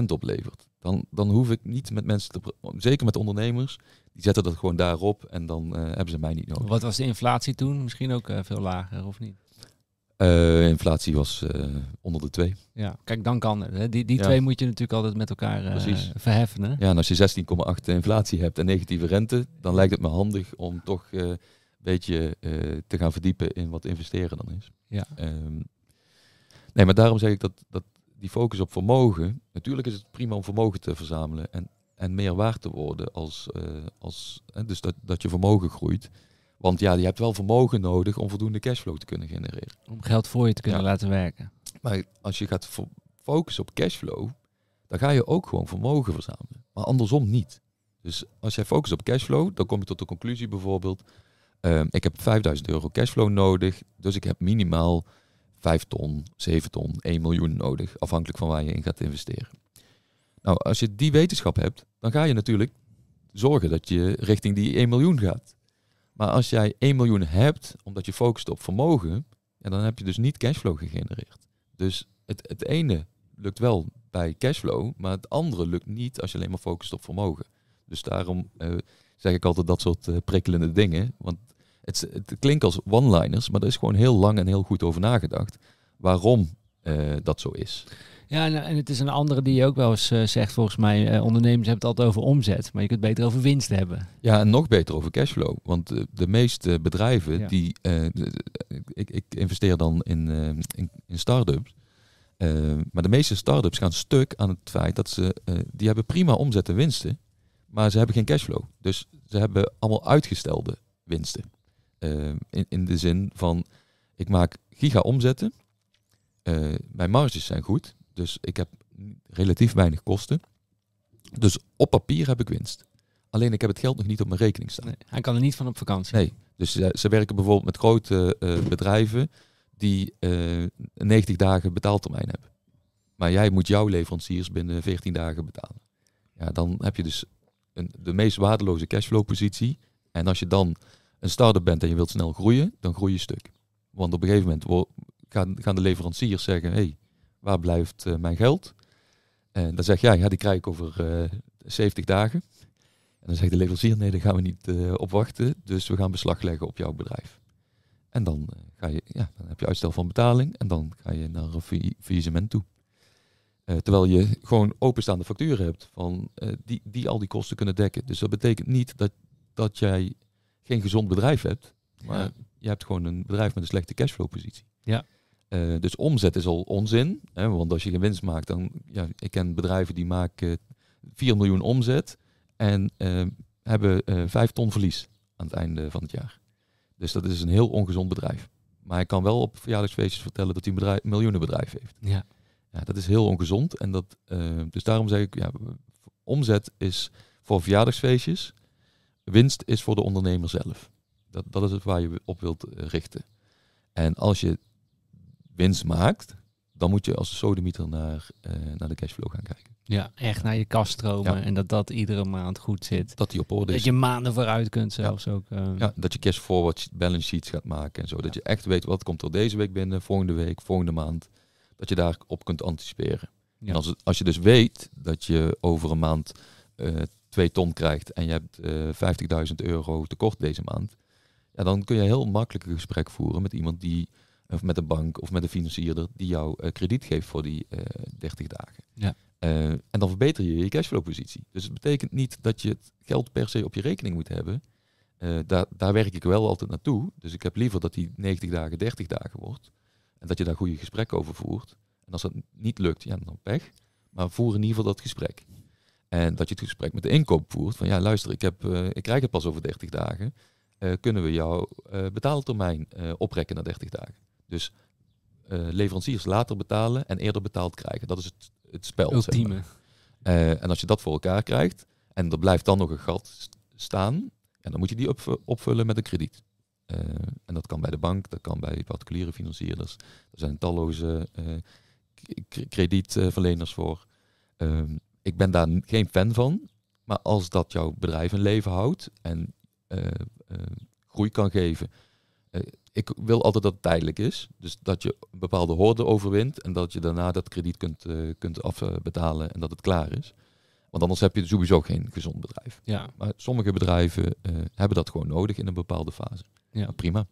12% oplevert. Dan, dan hoef ik niet met mensen te zeker met ondernemers, die zetten dat gewoon daarop en dan eh, hebben ze mij niet nodig. Wat was de inflatie toen? Misschien ook veel lager, of niet? Eh, inflatie was eh, onder de 2. Ja, kijk, dan kan. Hè. Die, die Ja. twee moet je natuurlijk altijd met elkaar eh, verheffen. Hè? Ja, en als je 16,8 inflatie hebt en negatieve rente, dan lijkt het me handig om toch een beetje te gaan verdiepen in wat investeren dan is. Ja. Ehm, nee, maar daarom zeg ik dat, dat die focus op vermogen, natuurlijk is het prima om vermogen te verzamelen en, en meer waard te worden als, als dus dat, dat je vermogen groeit. Want ja, je hebt wel vermogen nodig om voldoende cashflow te kunnen genereren. Om geld voor je te kunnen Ja. laten werken. Maar als je gaat fo- focussen op cashflow, dan ga je ook gewoon vermogen verzamelen. Maar andersom niet. Dus als jij focust op cashflow, dan kom je tot de conclusie bijvoorbeeld, ehm, ik heb 5000 euro cashflow nodig, dus ik heb minimaal 5 ton, 7 ton, 1 miljoen nodig, afhankelijk van waar je in gaat investeren. Nou, als je die wetenschap hebt, dan ga je natuurlijk zorgen dat je richting die 1 miljoen gaat. Maar als jij 1 miljoen hebt, omdat je focust op vermogen, ja, dan heb je dus niet cashflow gegenereerd. Dus het, het ene lukt wel bij cashflow, maar het andere lukt niet als je alleen maar focust op vermogen. Dus daarom eh, zeg ik altijd dat soort eh, prikkelende dingen. Want het, het klinkt als one-liners, maar er is gewoon heel lang en heel goed over nagedacht waarom eh, dat zo is. Ja, en, en het is een andere die je ook wel eens eh, zegt, volgens mij. eh, ondernemers hebben het altijd over omzet, maar je kunt beter over winst hebben. Ja, en nog beter over cashflow. Want eh, de meeste bedrijven Ja. die. eh, ik, ik investeer dan in, eh, in, in start-ups. Eh, maar de meeste start-ups gaan stuk aan het feit dat ze. eh, die hebben prima omzet en winsten. Maar ze hebben geen cashflow. Dus ze hebben allemaal uitgestelde winsten. Eh, in, in de zin van. Ik maak giga omzetten. Eh, mijn marges zijn goed. Dus ik heb relatief weinig kosten. Dus op papier heb ik winst. Alleen ik heb het geld nog niet op mijn rekening staan. Nee, hij kan er niet van op vakantie. Nee. Dus ze, ze werken bijvoorbeeld met grote eh, bedrijven die eh 90 dagen betaaltermijn hebben. Maar jij moet jouw leveranciers binnen 14 dagen betalen. Ja, dan heb je dus een, de meest waardeloze cashflow positie. En als je dan een start-up bent en je wilt snel groeien, dan groei je stuk. Want op een gegeven moment gaan, gaan de leveranciers zeggen, hé, hey, waar blijft eh, mijn geld? En dan zeg jij, ja, die krijg ik over eh 70 dagen. En dan zegt de leverancier, nee, daar gaan we niet eh, op wachten. Dus we gaan beslag leggen op jouw bedrijf. En dan, eh, ga je, ja, dan heb je uitstel van betaling en dan ga je naar een failli- faillissement toe. Eh, terwijl je gewoon openstaande facturen hebt van, eh, die, die al die kosten kunnen dekken. Dus dat betekent niet dat, dat jij geen gezond bedrijf hebt. Maar Ja. je hebt gewoon een bedrijf met een slechte cashflow positie. Ja. Eh, dus omzet is al onzin. Hè, want als je geen winst maakt, dan... Ja, ik ken bedrijven die maken 4 miljoen omzet en eh, hebben eh 5 ton verlies aan het einde van het jaar. Dus dat is een heel ongezond bedrijf. Maar hij kan wel op verjaardagsfeestjes vertellen dat hij een bedrijf, miljoenenbedrijf heeft. Ja. Ja, dat is heel ongezond. En dat, eh, dus daarom zeg ik, ja, omzet is voor verjaardagsfeestjes. Winst is voor de ondernemer zelf. Dat, dat is het waar je op wilt eh, richten. En als je winst maakt, dan moet je als de sodemieter naar, eh, naar de cashflow gaan kijken. ja, echt naar je kast stromen Ja. en dat dat iedere maand goed zit. Dat die op orde Dat is. je maanden vooruit kunt zelfs ook. eh, Ja, dat je cash forward balance sheets gaat maken en zo. Dat je echt weet wat komt er deze week binnen, volgende week, volgende maand. Dat je daarop kunt anticiperen. En als, het, als je dus weet dat je over een maand eh twee ton krijgt en je hebt eh 50.000 euro tekort deze maand, ja, dan kun je heel makkelijk een gesprek voeren met iemand die, of met een bank of met een financierder, die jou eh, krediet geeft voor die eh 30 dagen. Ja. Eh, en dan verbeter je je cashflow positie. Dus het betekent niet dat je het geld per se op je rekening moet hebben. Daar, daar werk ik wel altijd naartoe. Dus ik heb liever dat die 90 dagen 30 dagen wordt. En dat je daar goede gesprekken over voert. En als dat niet lukt, ja, dan pech. Maar voer in ieder geval dat gesprek. En dat je het gesprek met de inkoop voert. Van ja, luister, ik, heb, ik krijg het pas over 30 dagen. Kunnen we jouw betaaltermijn oprekken naar 30 dagen? Dus eh, leveranciers later betalen en eerder betaald krijgen. Dat is het, het spel. zeg maar. Ultieme. Eh, en als je dat voor elkaar krijgt en er blijft dan nog een gat staan, en dan moet je die opv- opvullen met een krediet. Eh, en dat kan bij de bank, dat kan bij particuliere financierders. Er zijn talloze kredietverleners voor. Ehm, ik ben daar geen fan van, maar als dat jouw bedrijf in leven houdt en groei kan geven. Eh, ik wil altijd dat het tijdelijk is. Dus dat je een bepaalde hoorde overwint en dat je daarna dat krediet kunt, eh, kunt afbetalen en dat het klaar is. Want anders heb je sowieso geen gezond bedrijf. Ja. Maar sommige bedrijven eh, hebben dat gewoon nodig in een bepaalde fase. Ja. Nou, prima.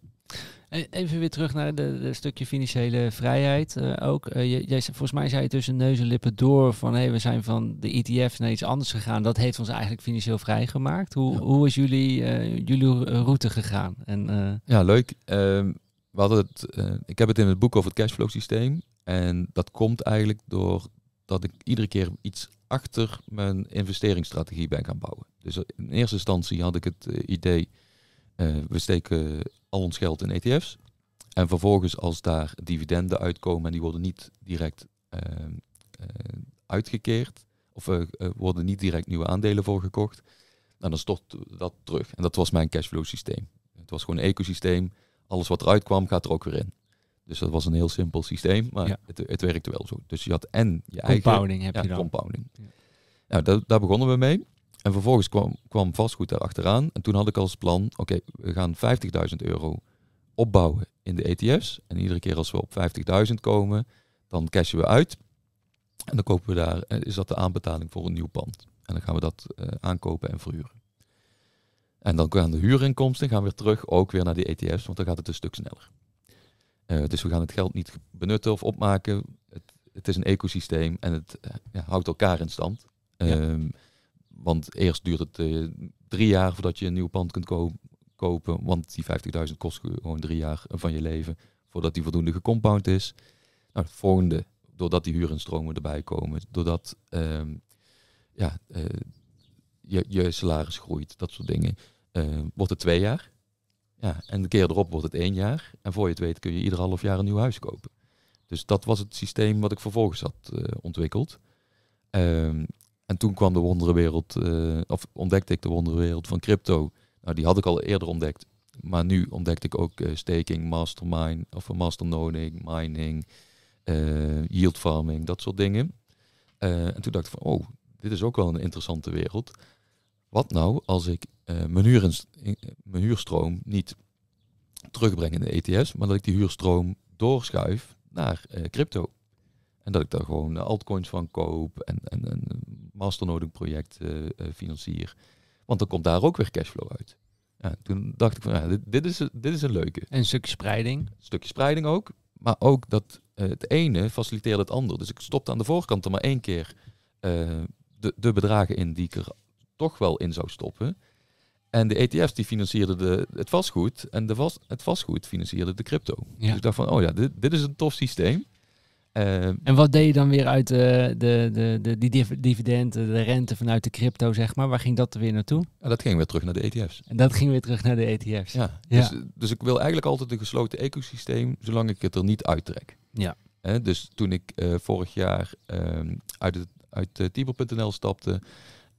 E- Even weer terug naar de, de stukje financiële vrijheid eh, ook. Eh, jij, volgens mij zei je tussen neus en lippen door van hey, we zijn van de ETF naar iets anders gegaan. Dat heeft ons eigenlijk financieel vrijgemaakt. Hoe, Ja. hoe is jullie, eh, jullie route gegaan? En, Ja, leuk. We hadden het, ik heb het in het boek over het cashflow systeem. En dat komt eigenlijk door dat ik iedere keer iets achter mijn investeringsstrategie ben gaan bouwen. Dus in eerste instantie had ik het idee, we steken al ons geld in ETF's. En vervolgens als daar dividenden uitkomen en die worden niet direct ehm, eh, uitgekeerd, of eh, eh, worden niet direct nieuwe aandelen voor gekocht, dan stort dat terug. En dat was mijn cashflow systeem. Het was gewoon een ecosysteem. Alles wat eruit kwam, gaat er ook weer in. Dus dat was een heel simpel systeem, maar Ja. het, het werkte wel zo. Dus je had en je eigen... compounding heb Ja, je dan. compounding. Ja. Nou, daar, daar begonnen we mee. En vervolgens kwam, kwam vastgoed daar achteraan. En toen had ik als plan, oké, we gaan 50.000 euro opbouwen in de ETF's. En iedere keer als we op 50.000 komen, dan cashen we uit. En dan kopen we daar, eh, is dat de aanbetaling voor een nieuw pand. En dan gaan we dat eh, aankopen en verhuren. En dan gaan de huurinkomsten gaan weer terug, ook weer naar die ETF's, want dan gaat het een stuk sneller. Eh, dus we gaan het geld niet benutten of opmaken. Het, het is een ecosysteem en het ja, houdt elkaar in stand. Ja. Ehm, want eerst duurt het eh, drie jaar voordat je een nieuw pand kunt ko- kopen. Want die 50.000 kost gewoon drie jaar van je leven voordat die voldoende gecompound is. Nou, het volgende, doordat die huurinstromen erbij komen, doordat ehm, ja, eh, je, je salaris groeit, dat soort dingen, eh, wordt het twee jaar. Ja, en de keer erop wordt het één jaar. En voor je het weet kun je ieder half jaar een nieuw huis kopen. Dus dat was het systeem wat ik vervolgens had eh, ontwikkeld. Ehm, en toen kwam de wonderenwereld, eh, of ontdekte ik de wonderenwereld van crypto. Nou, die had ik al eerder ontdekt. Maar nu ontdekte ik ook eh, staking, mastermind, of een masternoding, mining, eh, yield farming, dat soort dingen. Eh, en toen dacht ik van, oh, dit is ook wel een interessante wereld. Wat nou als ik eh, mijn, eh, huurstroom niet terugbreng in de ETS, maar dat ik die huurstroom doorschuif naar eh, crypto. En dat ik daar gewoon eh, altcoins van koop en, en een masternoding project eh, eh, financier. Want dan komt daar ook weer cashflow uit. Ja, toen dacht ik van, ja, dit, dit, is, dit is een leuke. En een stukje spreiding. stukje spreiding ook. Maar ook dat eh, het ene faciliteerde het ander. Dus ik stopte aan de voorkant er maar één keer de, de bedragen in die ik er toch wel in zou stoppen. En de ETF's die financierden de, het vastgoed en de vast, het vastgoed financierde de crypto. Ja. Dus ik dacht van, oh ja, dit, dit is een tof systeem. Eh, En wat deed je dan weer uit de, de, de, de, die div- dividenden, de rente vanuit de crypto, zeg maar? Waar ging dat er weer naartoe? en dat ging weer terug naar de ETF's. En dat ging weer terug naar de E ETF's. Ja, Ja. Dus, dus ik wil eigenlijk altijd een gesloten ecosysteem, zolang ik het er niet uittrek. Ja. Dus toen ik eh, vorig jaar ehm, uit, het, uit uh, stapte,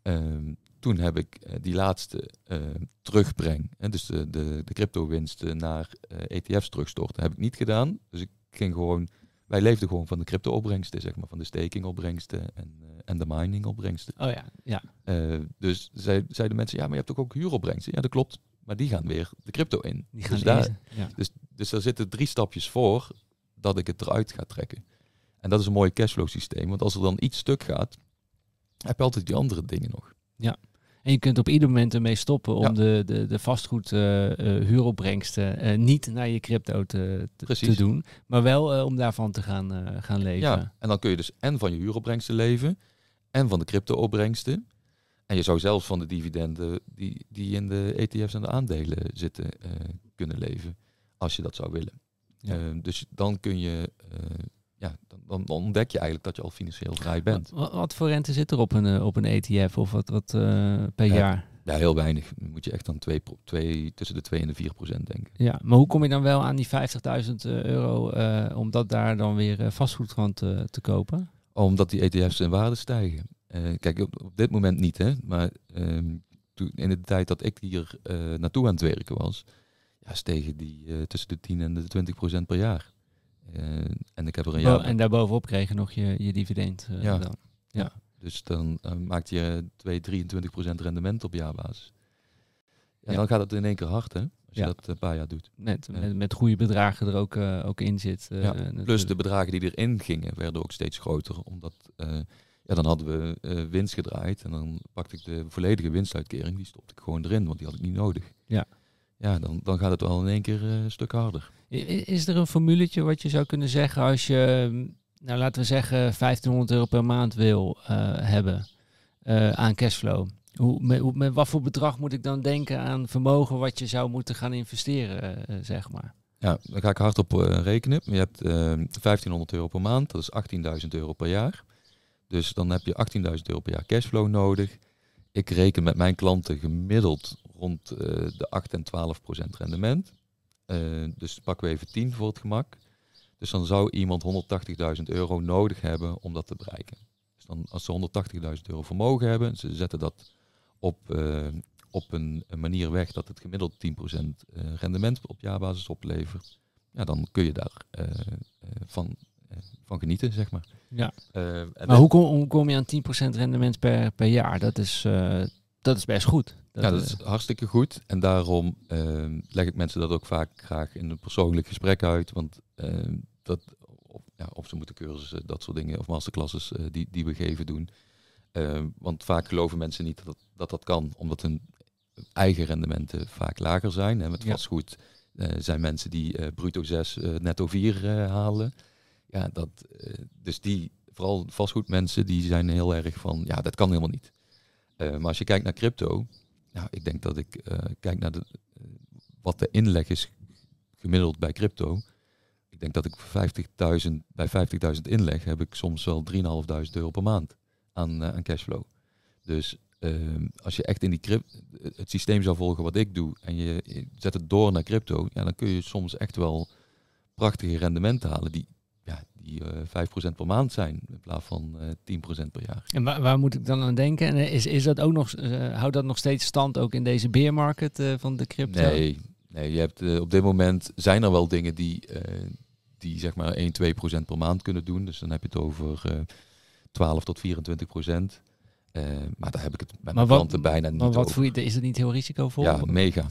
ehm, toen heb ik eh, die laatste ehm, terugbreng, hè, dus de, de, de crypto winsten naar eh, ETF's terugstorten, heb ik niet gedaan. Dus ik ging gewoon, wij leefden gewoon van de crypto opbrengsten, zeg maar, van de staking opbrengsten en, eh, en de mining opbrengsten. Oh ja, ja. Eh, dus zei, zeiden mensen, ja, maar je hebt ook, ook huuropbrengsten. Ja, dat klopt. Maar die gaan weer de crypto in. Die gaan dus, daar, ja. dus, dus daar zitten drie stapjes voor dat ik het eruit ga trekken. En dat is een mooi cashflow systeem. Want als er dan iets stuk gaat, heb je altijd die andere dingen nog. En je kunt op ieder moment ermee stoppen om Ja. de, de, de vastgoed huuropbrengsten eh, niet naar je crypto te, te, doen, maar wel om daarvan te gaan, gaan leven. Ja, en dan kun je dus en van je huuropbrengsten leven en van de crypto-opbrengsten. En je zou zelfs van de dividenden die, die in de ETF's en de aandelen zitten kunnen leven. Als je dat zou willen. Ja. Dus dan kun je, ja, dan, dan ontdek je eigenlijk dat je al financieel vrij bent. Wat, wat voor rente zit er op een, eh, op een ETF of wat, wat eh, per Ja. jaar? Ja, heel weinig. Dan moet je echt dan twee, tussen de 2 en de 4 procent denken. Ja, maar hoe kom je dan wel aan die 50.000 euro eh, om dat daar dan weer vastgoed van te, te kopen? Omdat die ETF's in waarde stijgen. Kijk, op, op dit moment niet, hè. Maar ehm, toen, in de tijd dat ik hier naartoe aan het werken was, ja, stegen die tussen de 10 en de 20 procent per jaar. Eh, en ik heb er een jaar... En daarbovenop kreeg je nog je, je dividend eh, Ja. dan. Dus dan eh, maakt je 2, 23 procent rendement op jaarbasis. Ja, Ja. dan gaat het in één keer hard, hè. Als je Ja. dat een paar jaar doet. Met, Ja. met, met goede bedragen er ook, ook in zit. Ja. Plus de bedragen die erin gingen werden ook steeds groter. Omdat ja, dan hadden we winst gedraaid. En dan pakte ik de volledige winstuitkering. Die stopte ik gewoon erin, want die had ik niet nodig. Ja. Ja, dan, dan gaat het wel in één keer eh, een stuk harder. Is er een formuletje wat je zou kunnen zeggen als je, mm, nou laten we zeggen, 1500 euro per maand wil eh, hebben eh, aan cashflow? Hoe, met, hoe- met wat voor bedrag moet ik dan denken aan vermogen wat je zou moeten gaan investeren, zeg maar? Ja, daar ga ik hard op rekenen. Je hebt eh 1500 euro per maand. Dat is 18.000 euro per jaar. Dus dan heb je 18.000 euro per jaar cashflow nodig. Ik reken met mijn klanten gemiddeld rond eh, de 8 en 12 procent rendement. Eh, dus pakken we even 10 voor het gemak. Dus dan zou iemand 180.000 euro nodig hebben om dat te bereiken. Dus dan, als ze 180.000 euro vermogen hebben, ze zetten dat op, eh, op een, een manier weg dat het gemiddeld 10% eh, rendement op jaarbasis oplevert. Ja, dan kun je daar van, van genieten, zeg maar. Ja. Maar hoe kom, hoe kom je aan 10% rendement per, per jaar? Dat is, dat is best goed. Dat, ja, dat is eh, hartstikke goed. En daarom ehm, leg ik mensen dat ook vaak graag in een persoonlijk gesprek uit. Want ehm, dat, of, ja, of ze moeten cursussen, dat soort dingen, of masterclasses eh, die, die we geven doen. Ehm, want vaak geloven mensen niet dat dat, dat kan, omdat hun eigen rendementen vaak lager zijn. Hè. Met vastgoed eh, zijn mensen die bruto 6, eh, netto 4 halen. Ja, dat, dus die, vooral vastgoedmensen, die zijn heel erg van, ja, dat kan helemaal niet. Eh, maar als je kijkt naar crypto, ik denk dat ik uh, kijk naar de, wat de inleg is gemiddeld bij crypto. Ik denk dat ik 50.000, bij 50.000 inleg heb ik soms wel 3.500 euro per maand aan, cashflow. Dus Ehm, als je echt in die crypto, het systeem zou volgen wat ik doe en je, zet het door naar crypto, ja, dan kun je soms echt wel prachtige rendementen halen die, die uh, eh, 5% per maand zijn in plaats van uh, eh, 10% per jaar. En waar, waar, moet ik dan aan denken? En eh, is, is dat ook nog, houdt dat nog steeds stand ook in deze beermarket van de crypto? Nee, nee je hebt, op dit moment zijn er wel dingen die, die zeg maar 1, 2% per maand kunnen doen. Dus dan heb je het over 12 tot 24%. Uh, maar daar heb ik het bij mijn klanten bijna niet maar wat over. je, is het niet heel risicovol? Ja, mega.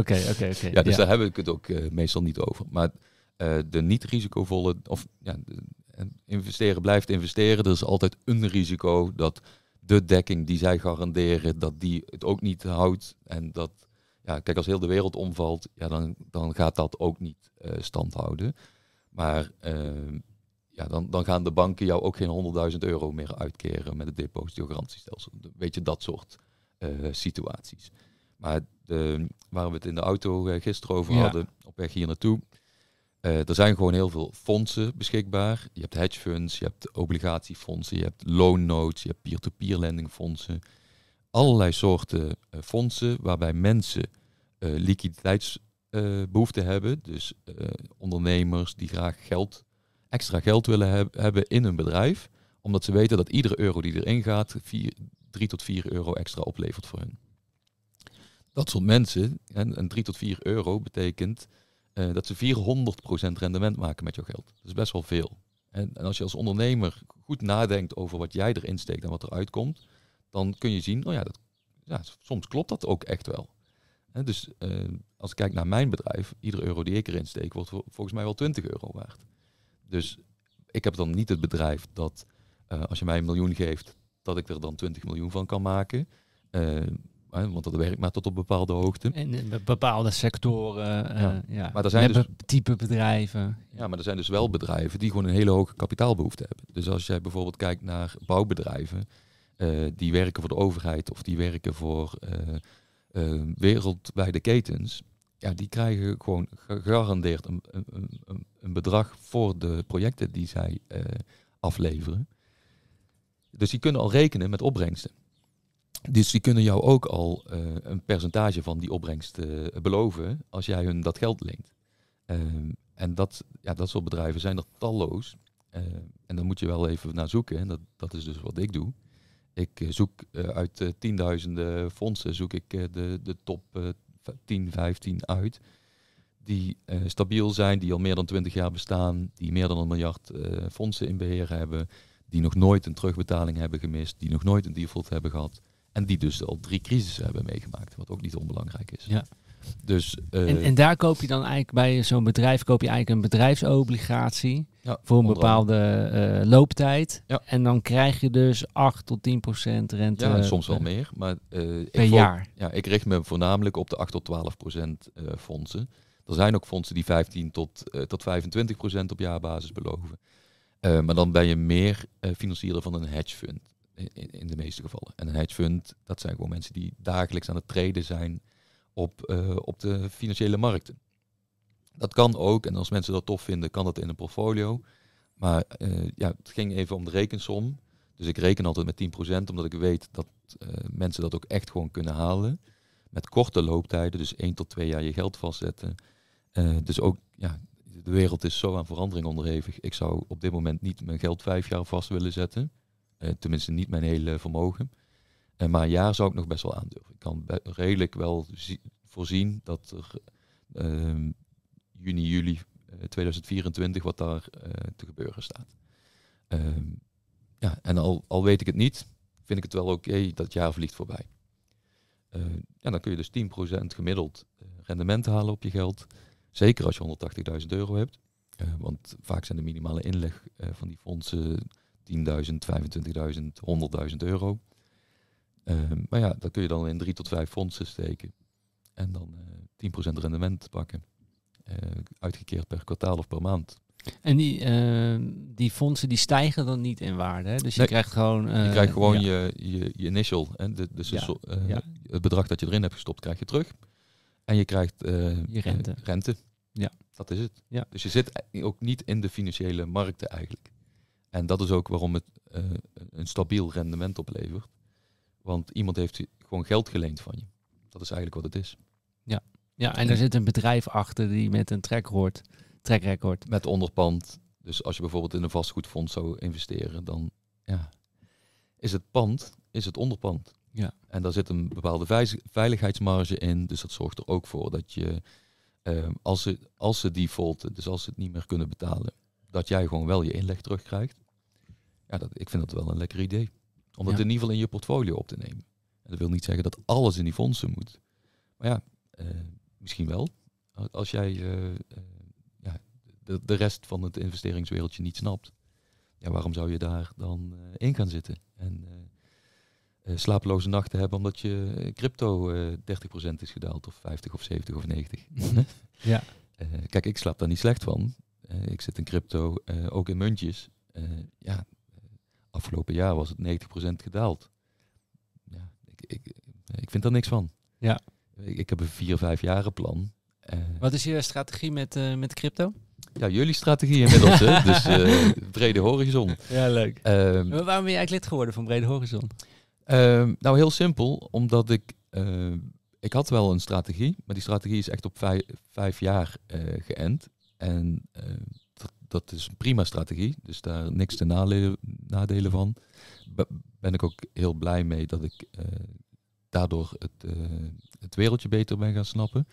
Oké, oké, oké. Ja, dus daar heb ik het ook uh, meestal niet over. Maar de niet risicovolle, of ja, investeren blijft investeren. Er is altijd een risico dat de dekking die zij garanderen, dat die het ook niet houdt. En dat, ja, kijk, als heel de wereld omvalt, ja, dan, dan gaat dat ook niet stand houden. Maar ja, dan, dan gaan de banken jou ook geen 100.000 euro meer uitkeren met het depositogarantiestelsel. Weet je, dat soort uh, situaties. Maar de, waar we het in de auto uh, gisteren over hadden, op weg hier naartoe. Uh, er zijn gewoon heel veel fondsen beschikbaar. Je hebt hedge funds, je hebt obligatiefondsen, je hebt loan notes, je hebt peer-to-peer lendingfondsen. Allerlei soorten fondsen waarbij mensen liquiditeitsbehoeften hebben. Dus ondernemers die graag geld extra geld willen heb, hebben in een bedrijf, omdat ze weten dat iedere euro die erin gaat, 3 tot 4 euro extra oplevert voor hun. Dat soort mensen, en, en 3 tot 4 euro betekent uh, dat ze 400% rendement maken met jouw geld. Dat is best wel veel. En, en, als je als ondernemer goed nadenkt over wat jij erin steekt en wat eruit komt, dan kun je zien, oh ja, dat, ja soms klopt dat ook echt wel. En dus uh, als ik kijk naar mijn bedrijf, iedere euro die ik erin steek, wordt volgens mij wel 20 euro waard. Dus ik heb dan niet het bedrijf dat uh, als je mij een miljoen geeft, dat ik er dan 20 miljoen van kan maken. Want dat werkt maar tot op bepaalde hoogte. In bepaalde sectoren. Uh, ja. ja. Maar er zijn dus type bedrijven. Ja, maar er zijn dus wel bedrijven die gewoon een hele hoge kapitaalbehoefte hebben. Dus als jij bijvoorbeeld kijkt naar bouwbedrijven, die werken voor de overheid of die werken voor wereldwijde ketens ja, die krijgen gewoon gegarandeerd een, een, een, een bedrag voor de projecten die zij afleveren. Dus die kunnen al rekenen met opbrengsten. Dus die kunnen jou ook al uh, een percentage van die opbrengst uh, beloven als jij hun dat geld leent. Ehm, en dat, ja, dat soort bedrijven zijn er talloos. en dan moet je wel even naar zoeken. En dat, dat is dus wat ik doe. Ik zoek uit tienduizenden fondsen zoek ik de, de top 10, 15 uit. Die stabiel zijn, die al meer dan 20 jaar bestaan, die meer dan een miljard fondsen in beheer hebben, die nog nooit een terugbetaling hebben gemist, die nog nooit een default hebben gehad. En die dus al drie crisissen hebben meegemaakt, wat ook niet onbelangrijk is. Ja. Dus, uh, en, en, daar koop je dan eigenlijk bij zo'n bedrijf koop je eigenlijk een bedrijfsobligatie ja, voor een bepaalde uh, looptijd. Ja. En dan krijg je dus 8 tot 10 procent rente. Ja, soms wel meer. Maar, uh, per ik jaar. Ja, ik richt me voornamelijk op de 8 tot 12 procent fondsen. Er zijn ook fondsen die 15 tot, tot 25 procent op jaarbasis beloven. maar dan ben je meer financier van een hedge fund. In, de meeste gevallen. En een hedge fund, dat zijn gewoon mensen die dagelijks aan het treden zijn op, uh, op de financiële markten. Dat kan ook, en als mensen dat tof vinden, kan dat in een portfolio. Maar uh, ja, het ging even om de rekensom. Dus ik reken altijd met 10%, omdat ik weet dat uh, mensen dat ook echt gewoon kunnen halen. Met korte looptijden, dus 1 tot 2 jaar je geld vastzetten. dus ook, ja, de wereld is zo aan verandering onderhevig. Ik zou op dit moment niet mijn geld vijf jaar vast willen zetten. Tenminste, niet mijn hele vermogen. En maar een jaar zou ik nog best wel aandurven. Ik kan redelijk wel voorzien dat er uh, juni, juli 2024 wat daar te gebeuren staat. Uh, ja, en al, al weet ik het niet, vind ik het wel oké okay dat jaar vliegt voorbij. Uh, ja, dan kun je dus 10% gemiddeld eh, rendement halen op je geld. Zeker als je 180.000 euro hebt. want vaak zijn de minimale inleg van die fondsen 10.000, 25.000, 100.000 euro. Ehm, maar ja, dat kun je dan in drie tot vijf fondsen steken. En dan uh, eh, 10% rendement pakken. Uh, uitgekeerd per kwartaal of per maand. En die, eh, die fondsen die stijgen dan niet in waarde. Hè? Dus je Nee. krijgt gewoon. eh, je krijgt gewoon ja. je, je, je initial, hè, de, dus Ja, een so- eh, ja. het bedrag dat je erin hebt gestopt, krijg je terug. En je krijgt eh, Je rente. eh, rente. Ja. Dat is het. Ja. Dus je zit e- ook niet in de financiële markten eigenlijk. En dat is ook waarom het eh, een stabiel rendement oplevert. Want iemand heeft gewoon geld geleend van je. Dat is eigenlijk wat het is. Ja, en er zit een bedrijf achter die met een trackrecord, trackrecord. Met onderpand. Dus als je bijvoorbeeld in een vastgoedfonds zou investeren, dan ja, is het pand, is het onderpand. Ja. En daar zit een bepaalde veiligheidsmarge in. Dus dat zorgt er ook voor dat je, eh, als, ze, als ze defaulten, dus als ze het niet meer kunnen betalen, dat jij gewoon wel je inleg terugkrijgt. Ja, dat, ik vind dat wel een lekker idee. Om dat Ja. in ieder geval in je portfolio op te nemen. En dat wil niet zeggen dat alles in die fondsen moet. Maar ja, eh, misschien wel. Als jij eh, eh, ja, de, de rest van het investeringswereldje niet snapt, ja, waarom zou je daar dan in gaan zitten? En slapeloze nachten hebben omdat je crypto eh 30% is gedaald, of 50 of 70 of 90. Ja. Eh, kijk, ik slaap daar niet slecht van. Eh, ik zit in crypto, eh, ook in muntjes. Eh, ja, afgelopen jaar was het 90% gedaald. Ja, ik, ik, ik vind daar niks van. Ja. Ik, ik heb een vier, vijf jaren plan. Wat is je strategie met, eh, met crypto? ja, jullie strategie inmiddels, hè? dus eh, brede horizon. Ja, leuk. Ehm, Maar waarom ben je eigenlijk lid geworden van Brede Horizon? Ehm, nou, heel simpel, omdat ik, eh, ik had wel een strategie, maar die strategie is echt op vijf, vijf jaar eh, geënt. En eh, dat, is een prima strategie, dus daar niks te nadelen, van. Be- ben ik ook heel blij mee dat ik eh, daardoor het, eh, het wereldje beter ben gaan snappen.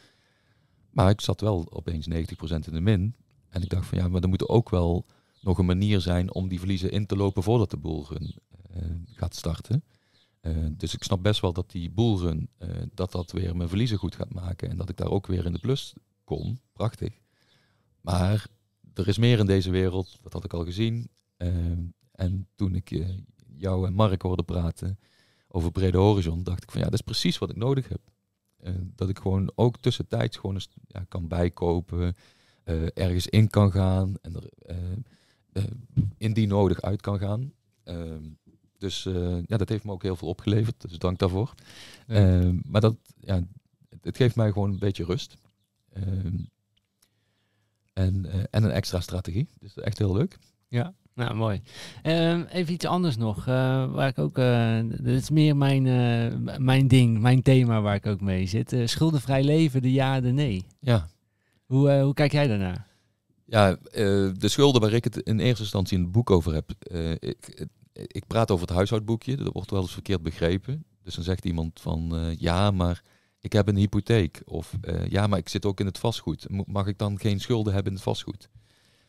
Maar ik zat wel opeens 90% in de min. En ik dacht van ja, maar er moet ook wel nog een manier zijn om die verliezen in te lopen voordat de boelrun gaat starten. Dus ik snap best wel dat die boelrun, eh, dat dat weer mijn verliezen goed gaat maken. En dat ik daar ook weer in de plus kom. Prachtig. Maar er is meer in deze wereld, dat had ik al gezien. Eh, en toen ik eh, jou en Mark hoorde praten over Brede Horizon, dacht ik van ja, dat is precies wat ik nodig heb. Eh, dat ik gewoon ook tussentijds gewoon eens ja, kan bijkopen, eh, ergens in kan gaan en er indien nodig uit kan gaan. Ehm, dus ja, dat heeft me ook heel veel opgeleverd, dus dank daarvoor. Ja. Ehm, maar dat, ja, het, geeft mij gewoon een beetje rust. Ehm, en, eh, en een extra strategie, dus echt heel leuk. Nou, mooi. Ehm, even iets anders nog, eh, waar ik ook, eh dit is meer mijn, mijn ding, mijn thema waar ik ook mee zit. Schuldenvrij leven, de ja, de nee. Ja, Hoe, hoe kijk jij daarnaar? Ja, de schulden waar ik het in eerste instantie in het boek over heb. ik, ik praat over het huishoudboekje, dat wordt wel eens verkeerd begrepen. Dus dan zegt iemand van ja, maar ik heb een hypotheek. Of eh, ja, maar ik zit ook in het vastgoed. Mag ik dan geen schulden hebben in het vastgoed?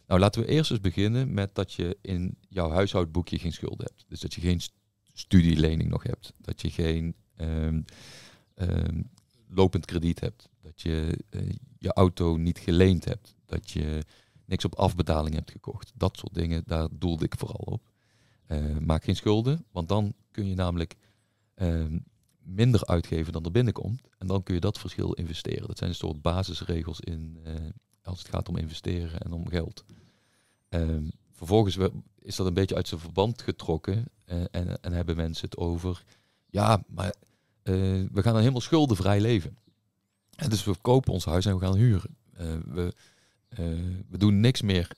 Nou, laten we eerst eens beginnen met dat je in jouw huishoudboekje geen schulden hebt. Dus dat je geen st- studielening nog hebt. Dat je geen ehm, ehm, lopend krediet hebt. Dat je eh, je auto niet geleend hebt. Dat je niks op afbetaling hebt gekocht. Dat soort dingen, daar doelde ik vooral op. Eh, maak geen schulden, want dan kun je namelijk ehm, minder uitgeven dan er binnenkomt. En dan kun je dat verschil investeren. Dat zijn een soort basisregels in, eh, als het gaat om investeren en om geld. Ehm, vervolgens is dat een beetje uit zijn verband getrokken eh, en, en hebben mensen het over, ja, maar eh, we gaan dan helemaal schuldenvrij leven. En dus we kopen ons huis en we gaan huren. We, we doen niks meer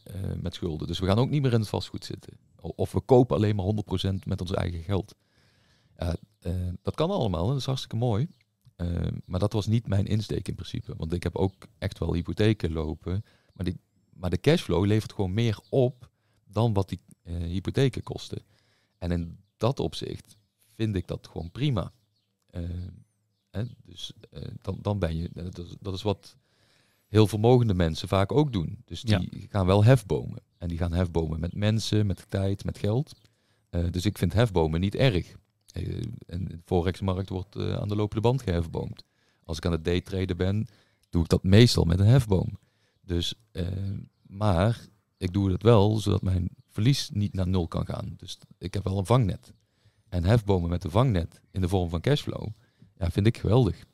met schulden. Dus we gaan ook niet meer in het vastgoed zitten. Of we kopen alleen maar 100% met ons eigen geld. Ja, eh, dat kan allemaal, dat is hartstikke mooi. Eh, maar dat was niet mijn insteek in principe. Want ik heb ook echt wel hypotheken lopen. Maar, die, maar de cashflow levert gewoon meer op dan wat die eh, hypotheken kosten. En in dat opzicht vind ik dat gewoon prima. Hè, dus dan, dan ben je, dat is, dat is wat heel vermogende mensen vaak ook doen. Dus die gaan wel hefbomen. En die gaan hefbomen met mensen, met tijd, met geld. Dus ik vind hefbomen niet erg. Eh, en de Forex-markt wordt eh, aan de lopende band gehefboomd. Als ik aan het daytraden ben, doe ik dat meestal met een hefboom. Dus, eh, maar ik doe het wel zodat mijn verlies niet naar nul kan gaan. Dus ik heb wel een vangnet. En hefbomen met een vangnet in de vorm van cashflow, ja, vind ik geweldig.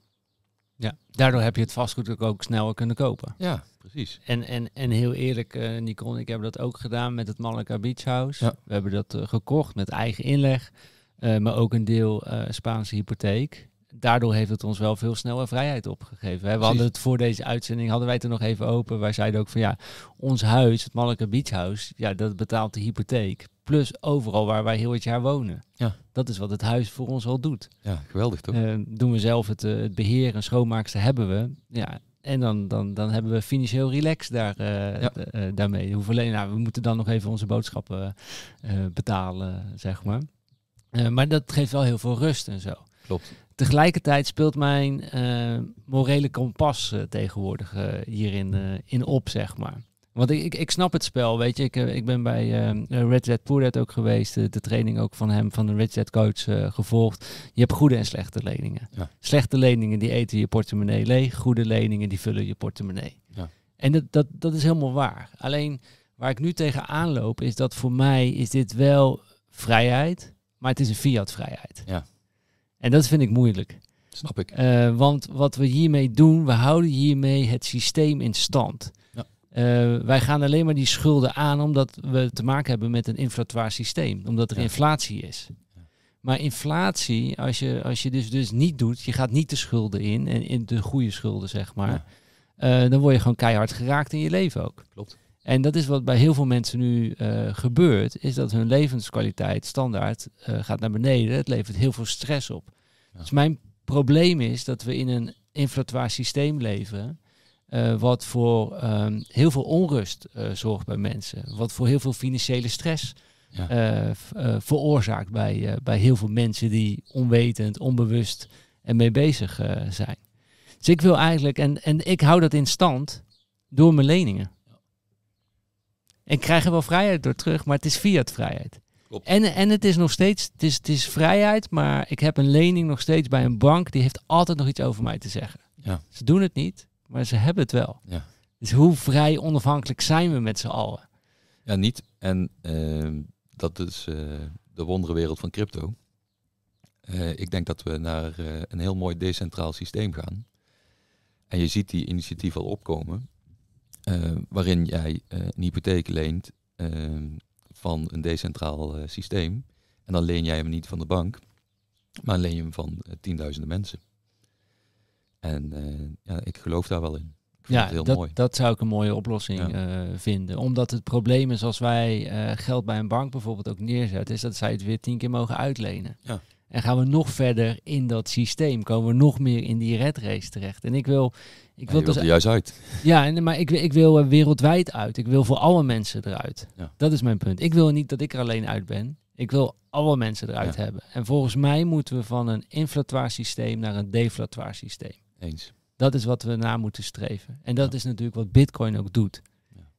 Ja, daardoor heb je het vastgoed ook, ook sneller kunnen kopen. Ja, precies. En, en, en heel eerlijk, Nicole en ik hebben dat ook gedaan met het Malaga Beach House. Ja. We hebben dat gekocht met eigen inleg, eh, maar ook een deel eh, Spaanse hypotheek. Daardoor heeft het ons wel veel sneller vrijheid opgegeven. Hè. We hadden het voor deze uitzending, hadden wij het er nog even open. Wij zeiden ook van ja, ons huis, het Malaga Beach House, ja, dat betaalt de hypotheek. Plus overal waar wij heel het jaar wonen. Ja. Dat is wat het huis voor ons al doet. Ja, geweldig toch? Eh, doen we zelf het, het beheer en schoonmaakster hebben we. Ja, en dan, dan, dan hebben we financieel relax daar, Ja. daarmee. Hoeven alleen, nou, we moeten dan nog even onze boodschappen betalen, zeg maar. Eh, maar dat geeft wel heel veel rust en zo. Klopt. Tegelijkertijd speelt mijn eh, morele kompas eh, tegenwoordig hierin in op, zeg maar. Want ik, ik, ik snap het spel, weet je. Ik, ik ben bij eh Red Zed Poordat ook geweest. De, de training ook van hem, van de Red Zed coach, gevolgd. Je hebt goede en slechte leningen. Ja. Slechte leningen die eten je portemonnee leeg. Goede leningen die vullen je portemonnee. Ja. En dat, dat, dat is helemaal waar. Alleen waar ik nu tegenaan loop is dat voor mij is dit wel vrijheid. Maar het is een fiat vrijheid. Ja. En dat vind ik moeilijk. Snap ik. Eh, want wat we hiermee doen, we houden hiermee het systeem in stand. Ja. Eh, wij gaan alleen maar die schulden aan omdat we te maken hebben met een inflatoir systeem. Omdat er Ja. inflatie is. Ja. Maar inflatie, als je, als je dus, dus niet doet, je gaat niet de schulden in, en in de goede schulden zeg maar, eh, dan word je gewoon keihard geraakt in je leven ook. Klopt. En dat is wat bij heel veel mensen nu eh, gebeurt, is dat hun levenskwaliteit standaard eh, gaat naar beneden. Het levert heel veel stress op. Ja. Dus mijn probleem is dat we in een inflatoir systeem leven, eh, wat voor ehm, heel veel onrust zorgt bij mensen. Wat voor heel veel financiële stress Ja. veroorzaakt bij, bij heel veel mensen die onwetend, onbewust en mee bezig zijn. Dus ik wil eigenlijk, en, en ik hou dat in stand door mijn leningen. Ik krijg er wel vrijheid door terug, maar het is fiat vrijheid. Klopt. En, en het is nog steeds, het is, het is vrijheid, maar ik heb een lening nog steeds bij een bank, die heeft altijd nog iets over mij te zeggen. Ja. Ze doen het niet, maar ze hebben het wel. Ja. Dus hoe vrij onafhankelijk zijn we met z'n allen? Ja, niet. En ehm, dat is eh, de wonderenwereld van crypto. Eh, ik denk dat we naar eh, een heel mooi decentraal systeem gaan. En je ziet die initiatieven al opkomen, waarin jij eh, een hypotheek leent ehm, van een decentraal eh, systeem. En dan leen jij hem niet van de bank, maar leen je hem van eh, tienduizenden mensen. En eh, ja, ik geloof daar wel in. Ik vind Ja, het heel dat, mooi. dat zou ik een mooie oplossing Ja. eh, vinden. Omdat het probleem is als wij eh, geld bij een bank bijvoorbeeld ook neerzetten, is dat zij het weer tien keer mogen uitlenen. Ja. En gaan we nog verder in dat systeem, komen we nog meer in die red race terecht. En ik wil, ik wil je dus er juist uit. Ja, en, maar ik, wil- ik wil er wereldwijd uit. Ik wil voor alle mensen eruit. Ja. Dat is mijn punt. Ik wil niet dat ik er alleen uit ben. Ik wil alle mensen eruit Ja. hebben. En volgens mij moeten we van een inflatoir systeem naar een deflatoir systeem. Eens. Dat is wat we naar moeten streven. En dat Ja. is natuurlijk wat Bitcoin ook doet.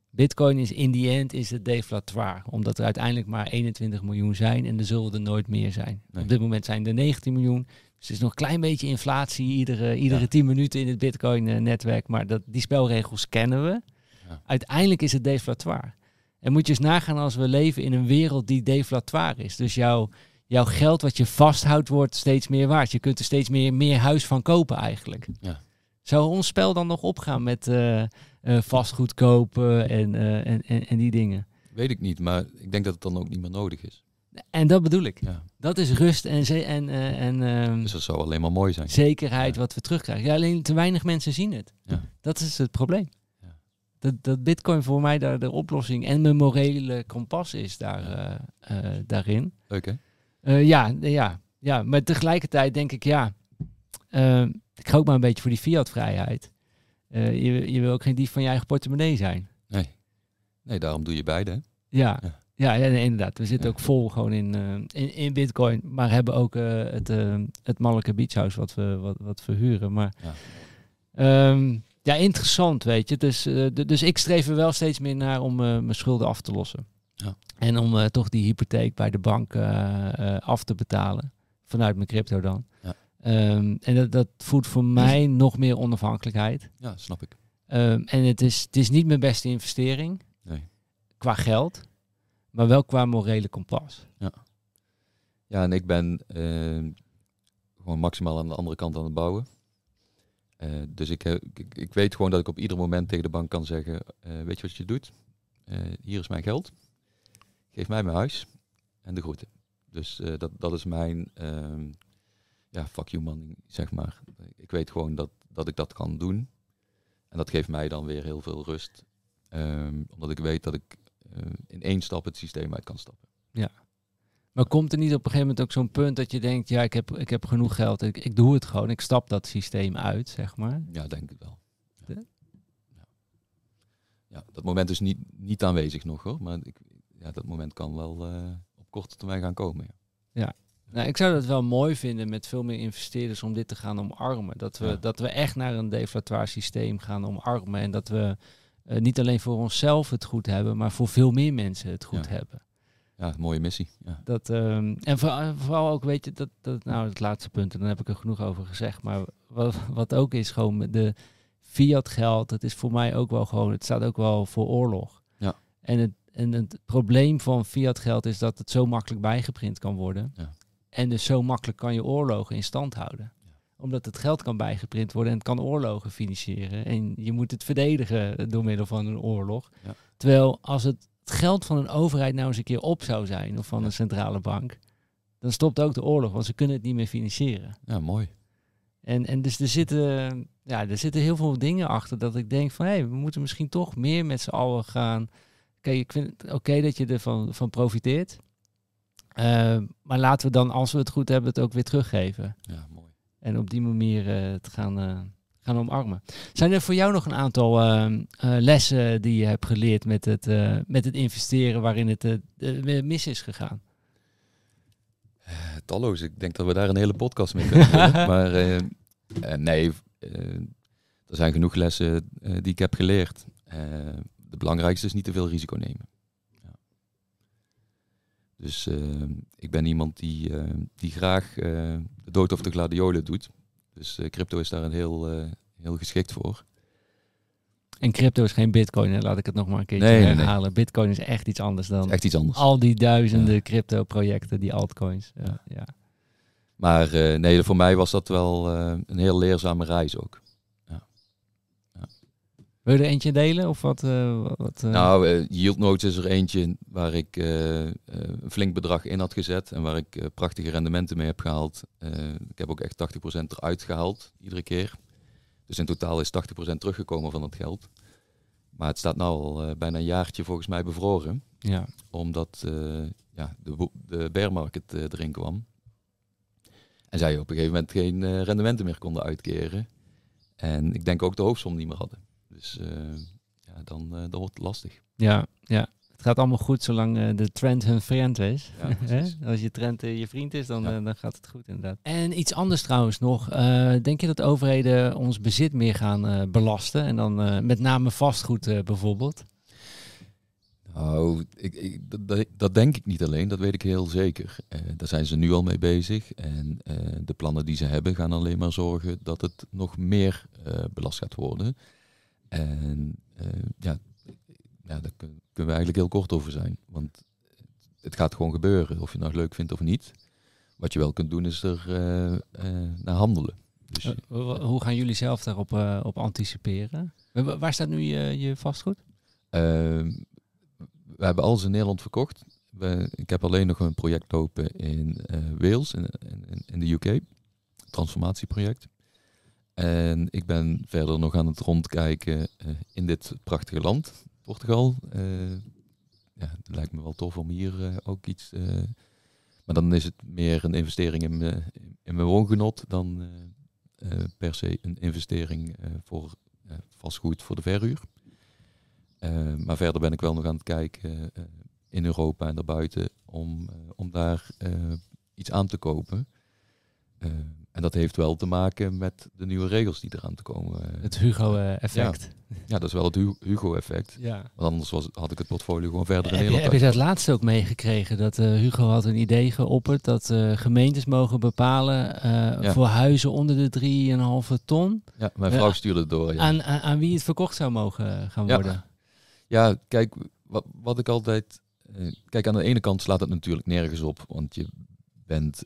Bitcoin is in die end is het deflatoir. Omdat er uiteindelijk maar 21 miljoen zijn en er zullen er nooit meer zijn. Nee. Op dit moment zijn er 19 miljoen. Dus er is nog een klein beetje inflatie iedere, iedere Ja. 10 minuten in het Bitcoin-netwerk. Maar dat, die spelregels kennen we. Ja. Uiteindelijk is het deflatoir. En moet je eens nagaan als we leven in een wereld die deflatoir is. Dus jouw, jouw geld wat je vasthoudt wordt steeds meer waard. Je kunt er steeds meer, meer huis van kopen eigenlijk. Ja. Zou ons spel dan nog opgaan met eh, eh, vastgoed kopen en, eh, en, en, en die dingen? Weet ik niet, maar ik denk dat het dan ook niet meer nodig is. En dat bedoel ik. Ja. Dat is rust en, ze- en, eh, en ehm, Dus dat zou alleen maar mooi zijn. zekerheid Ja. wat we terugkrijgen. Ja, alleen te weinig mensen zien het. Ja. Dat is het probleem. Ja. Dat, dat bitcoin voor mij daar de oplossing en mijn morele kompas is daar, eh, eh, daarin. Eh, ja, ja, ja, maar tegelijkertijd denk ik, ja, eh, ik ga ook maar een beetje voor die fiat-vrijheid. Je, je wil ook geen dief van je eigen portemonnee zijn. Nee. Nee, daarom doe je beide. hè? Ja, Ja. ja. nee, inderdaad. We zitten Ja. ook vol gewoon in, eh, in, in bitcoin, maar hebben ook eh, het, eh het Malleke Beach House wat we, wat, wat verhuren. Maar Ja. Ehm, ja, interessant, weet je. Dus, dus ik streef er wel steeds meer naar om mijn schulden af te lossen. Ja. En om toch die hypotheek bij de bank af te betalen. Vanuit mijn crypto dan. Ja. Ehm, en dat, dat voedt voor mij nog meer onafhankelijkheid. Ja, snap ik. Ehm, en het is, het is niet mijn beste investering Nee. qua geld, maar wel qua morele kompas. Ja, en ik ben eh, gewoon maximaal aan de andere kant aan het bouwen. Eh, dus ik, heb- ik, ik weet gewoon dat ik op ieder moment tegen de bank kan zeggen, eh, weet je wat je doet? Eh, hier is mijn geld. Geef mij mijn huis en de groeten. Dus eh, dat, dat is mijn ehm, ja, fuck you money, zeg maar. Ik weet gewoon dat, dat ik dat kan doen. En dat geeft mij dan weer heel veel rust. Ehm, omdat ik weet dat ik eh, in één stap het systeem uit kan stappen. Maar komt er niet op een gegeven moment ook zo'n punt dat je denkt, ja, ik heb, ik heb genoeg geld, ik, ik doe het gewoon, ik stap dat systeem uit, zeg maar. Ja, denk ik wel. Ja, Ja? ja. Ja, dat moment is niet, niet aanwezig nog hoor. Maar ik, ja, dat moment kan wel eh, op korte termijn gaan komen. Ja. Nou, ik zou dat wel mooi vinden met veel meer investeerders om dit te gaan omarmen. Dat we, Ja. dat we echt naar een deflatoir systeem gaan omarmen. En dat we eh, niet alleen voor onszelf het goed hebben, maar voor veel meer mensen het goed Ja. hebben. ja, mooie missie. Ja. Dat, ehm, en vooral, vooral ook, weet je, dat, dat, nou het laatste punt, en dan heb ik er genoeg over gezegd. Maar wat, wat ook is, gewoon de fiat geld, het is voor mij ook wel gewoon, het staat ook wel voor oorlog. Ja. En het, en het probleem van fiat geld is dat het zo makkelijk bijgeprint kan worden. Ja. En dus zo makkelijk kan je oorlogen in stand houden. Omdat het geld kan bijgeprint worden en het kan oorlogen financieren. En je moet het verdedigen door middel van een oorlog. Ja. Terwijl als het geld van een overheid nou eens een keer op zou zijn, of van Ja. een centrale bank, dan stopt ook de oorlog, want ze kunnen het niet meer financieren. ja, mooi. En, en dus er zitten, ja, er zitten heel veel dingen achter dat ik denk van, hé, we moeten misschien toch meer met z'n allen gaan. Kijk, ik vind het oké dat je ervan van profiteert. Eh, maar laten we dan, als we het goed hebben, het ook weer teruggeven. Ja. En op die manier eh, het gaan, eh, gaan omarmen. Zijn er voor jou nog een aantal eh, eh, lessen die je hebt geleerd met het, met het investeren waarin het mis is gegaan? Talloos. Ik denk dat we daar een hele podcast mee kunnen vullen. maar nee, er zijn genoeg lessen die ik heb geleerd. De belangrijkste is niet te veel risico nemen. Dus eh, ik ben iemand die, eh, die graag eh, de dood of de gladiolen doet. Dus crypto is daar een heel, heel geschikt voor. En crypto is geen bitcoin, hè? laat ik het nog maar een keertje Nee, nee, nee. herhalen. Bitcoin is echt iets anders dan echt iets anders. al die duizenden Ja. crypto projecten, die altcoins. Ja, ja. Maar nee, voor mij was dat wel een heel leerzame reis ook. Wil je er eentje delen? Of wat? eh, wat eh, Nou, eh, Yield Notes is er eentje waar ik een flink bedrag in had gezet en waar ik prachtige rendementen mee heb gehaald. Eh, ik heb ook echt 80% eruit gehaald, iedere keer. Dus in totaal is 80% teruggekomen van dat geld. Maar het staat nu al bijna een jaartje volgens mij bevroren, ja. omdat ja, de, de bear market erin kwam. En zij op een gegeven moment geen rendementen meer konden uitkeren. En ik denk ook de hoofdsom niet meer hadden. Dus eh, ja, dan, eh, dan wordt het lastig. Ja, ja. Het gaat allemaal goed zolang eh, de trend hun vriend is. Ja. Als je trend je vriend is, dan, Ja. dan gaat het goed inderdaad. En iets anders trouwens nog. Eh, denk je dat overheden ons bezit meer gaan eh, belasten? En dan eh, met name vastgoed eh, bijvoorbeeld? Nou, ik, ik, dat- dat, dat denk ik niet alleen, dat weet ik heel zeker. Eh, daar zijn ze nu al mee bezig. En eh, de plannen die ze hebben gaan alleen maar zorgen dat het nog meer eh, belast gaat worden. En eh, ja, ja, daar kun- kunnen we eigenlijk heel kort over zijn. Want het gaat gewoon gebeuren, of je het nou leuk vindt of niet. Wat je wel kunt doen is er eh, eh, naar handelen. Dus hoe gaan jullie zelf daarop op anticiperen? Wa- wa- Waar staat nu je, je vastgoed? Ehm, we hebben alles in Nederland verkocht. We, ik heb alleen nog een project lopen in Wales, in, in, in de UK. Transformatieproject. En ik ben verder nog aan het rondkijken eh, in dit prachtige land, Portugal. Eh, ja, het lijkt me wel tof om hier eh, ook iets... maar dan is het meer een investering in, in mijn woongenot dan per se een investering voor vastgoed voor de verhuur. Maar verder ben ik wel nog aan het kijken in Europa en daarbuiten om, om daar iets aan te kopen. En dat heeft wel te maken met de nieuwe regels die eraan te komen. eh. Het Hugo-effect. ja, dat is wel het Hu- Hugo-effect. ja. Want anders was, had ik het portfolio gewoon verder in Heb je, heb je dat laatste ook meegekregen? Dat eh, Hugo had een idee geopperd dat eh, gemeentes mogen bepalen Ja. voor huizen onder de 3,5 ton. Ja, mijn vrouw stuurde het door. Ja. Aan, aan, aan wie het verkocht zou mogen gaan worden. Ja, kijk, wat, wat ik altijd. kijk, aan de ene kant slaat het natuurlijk nergens op, want je bent.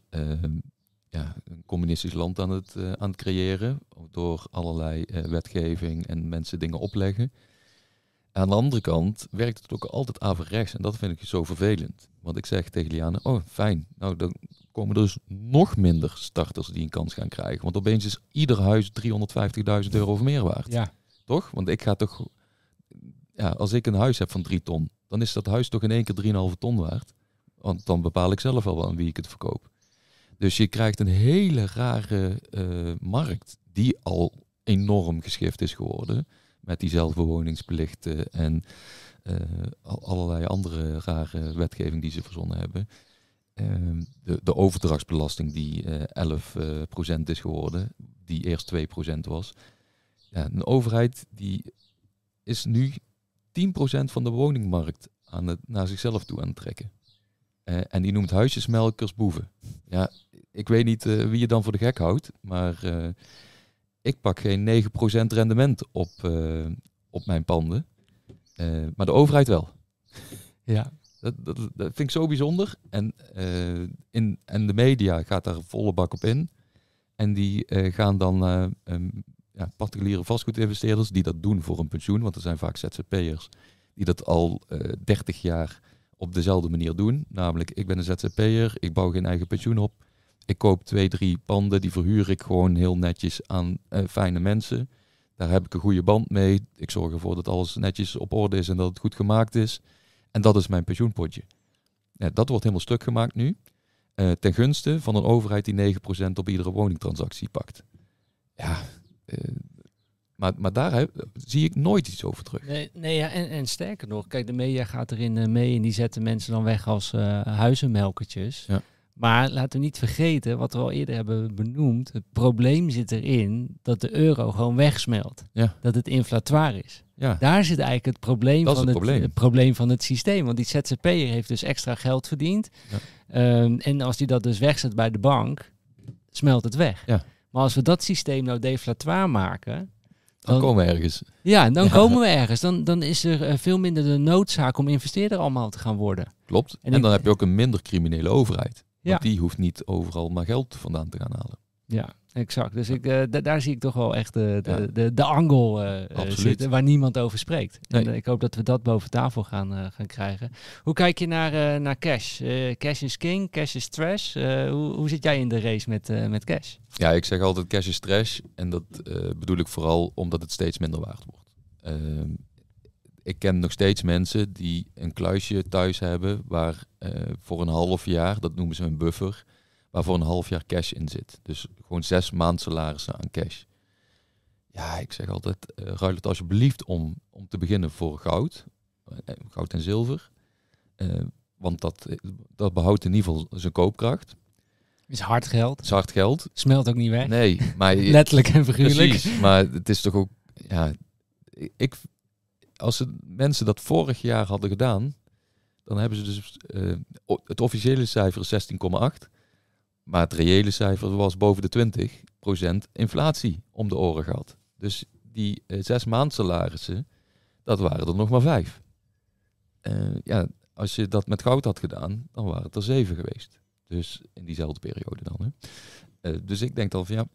Ja, een communistisch land aan het, eh, aan het creëren. Door allerlei eh, wetgeving en mensen dingen opleggen. Aan de andere kant werkt het ook altijd averechts. En dat vind ik zo vervelend. Want ik zeg tegen Liane, oh fijn, nou dan komen er dus nog minder starters die een kans gaan krijgen. Want opeens is ieder huis 350.000 euro of meer waard. Ja, Toch? Want ik ga toch, ja, als ik een huis heb van 3 ton, dan is dat huis toch in één keer 3,5 ton waard. Want dan bepaal ik zelf wel aan wie ik het verkoop. Dus je krijgt een hele rare eh, markt die al enorm geschift is geworden. Met die zelfbewoningsplichten en eh, al- allerlei andere rare wetgeving die ze verzonnen hebben. Ehm, de, de overdrachtsbelasting die eh 11% is geworden, die eerst 2% was. Ja, een overheid die is nu 10% van de woningmarkt aan het, naar zichzelf toe aan het trekken. Eh, en die noemt huisjesmelkers boeven. Ja, ik weet niet eh, wie je dan voor de gek houdt, maar eh, ik pak geen 9% rendement op, eh, op mijn panden. Maar de overheid wel. ja. Dat, dat, dat vind ik zo bijzonder. En, in, en de media gaat daar volle bak op in. En die gaan dan ehm, ja, particuliere vastgoedinvesteerders die dat doen voor een pensioen. Want er zijn vaak ZZP'ers die dat al eh 30 jaar op dezelfde manier doen. Namelijk, ik ben een ZZP'er, ik bouw geen eigen pensioen op. Ik koop twee, drie panden, die verhuur ik gewoon heel netjes aan eh, fijne mensen. Daar heb ik een goede band mee. Ik zorg ervoor dat alles netjes op orde is en dat het goed gemaakt is. En dat is mijn pensioenpotje. Ja, dat wordt helemaal stuk gemaakt nu. eh, ten gunste van een overheid die 9% op iedere woningtransactie pakt. Ja, eh, maar, maar daar heb- zie ik nooit iets over terug. Nee, nee ja, en, en sterker nog, kijk, de media gaat erin mee en die zetten mensen dan weg als huizenmelkertjes. Ja. Maar laten we niet vergeten, wat we al eerder hebben benoemd, het probleem zit erin dat de euro gewoon wegsmelt. Ja. Dat het inflatoire is. Ja, Daar zit eigenlijk het probleem, Dat van het het, probleem. het probleem van het systeem. Want die ZZP'er heeft dus extra geld verdiend. Ja. Ehm, en als die dat dus wegzet bij de bank, smelt het weg. Ja. Maar als we dat systeem nou deflatoire maken, dan dan- komen we ergens. ja, dan Ja. komen we ergens. Dan, dan is er eh, veel minder de noodzaak om investeerder allemaal te gaan worden. Klopt. En En, ik- dan heb je ook een minder criminele overheid. Ja. Want die hoeft niet overal maar geld vandaan te gaan halen. Ja, exact. Dus ik, eh, da- daar zie ik toch wel echt de, de, Ja. de, de angle eh, eh, zitten waar niemand over spreekt. En ik hoop dat we dat boven tafel gaan, gaan krijgen. Hoe kijk je naar, naar cash? Cash is king, cash is trash. Hoe, hoe zit jij in de race met, met cash? Ja, ik zeg altijd cash is trash. En dat bedoel ik vooral omdat het steeds minder waard wordt. Ik ken nog steeds mensen die een kluisje thuis hebben waar eh, voor een half jaar, dat noemen ze een buffer, waar voor een half jaar cash in zit. Dus gewoon zes maand salarissen aan cash. Ja, ik zeg altijd, eh, ruil het alsjeblieft om, om te beginnen voor goud, eh, goud en zilver. Want dat, dat behoudt in ieder geval zijn koopkracht. Is hard geld. Het is hard geld. Smelt ook niet weg. Nee, maar Letterlijk en figuurlijk. Precies, maar het is toch ook, ja, ik, als de mensen dat vorig jaar hadden gedaan, dan hebben ze dus, eh, het officiële cijfer is 16,8, maar het reële cijfer was boven de 20% inflatie om de oren gehad. Dus die eh, zes maand salarissen, dat waren er nog maar vijf. Eh, ja, als je dat met goud had gedaan, dan waren het er zeven geweest. Dus in diezelfde periode dan. Hè. Dus ik denk dan van ja,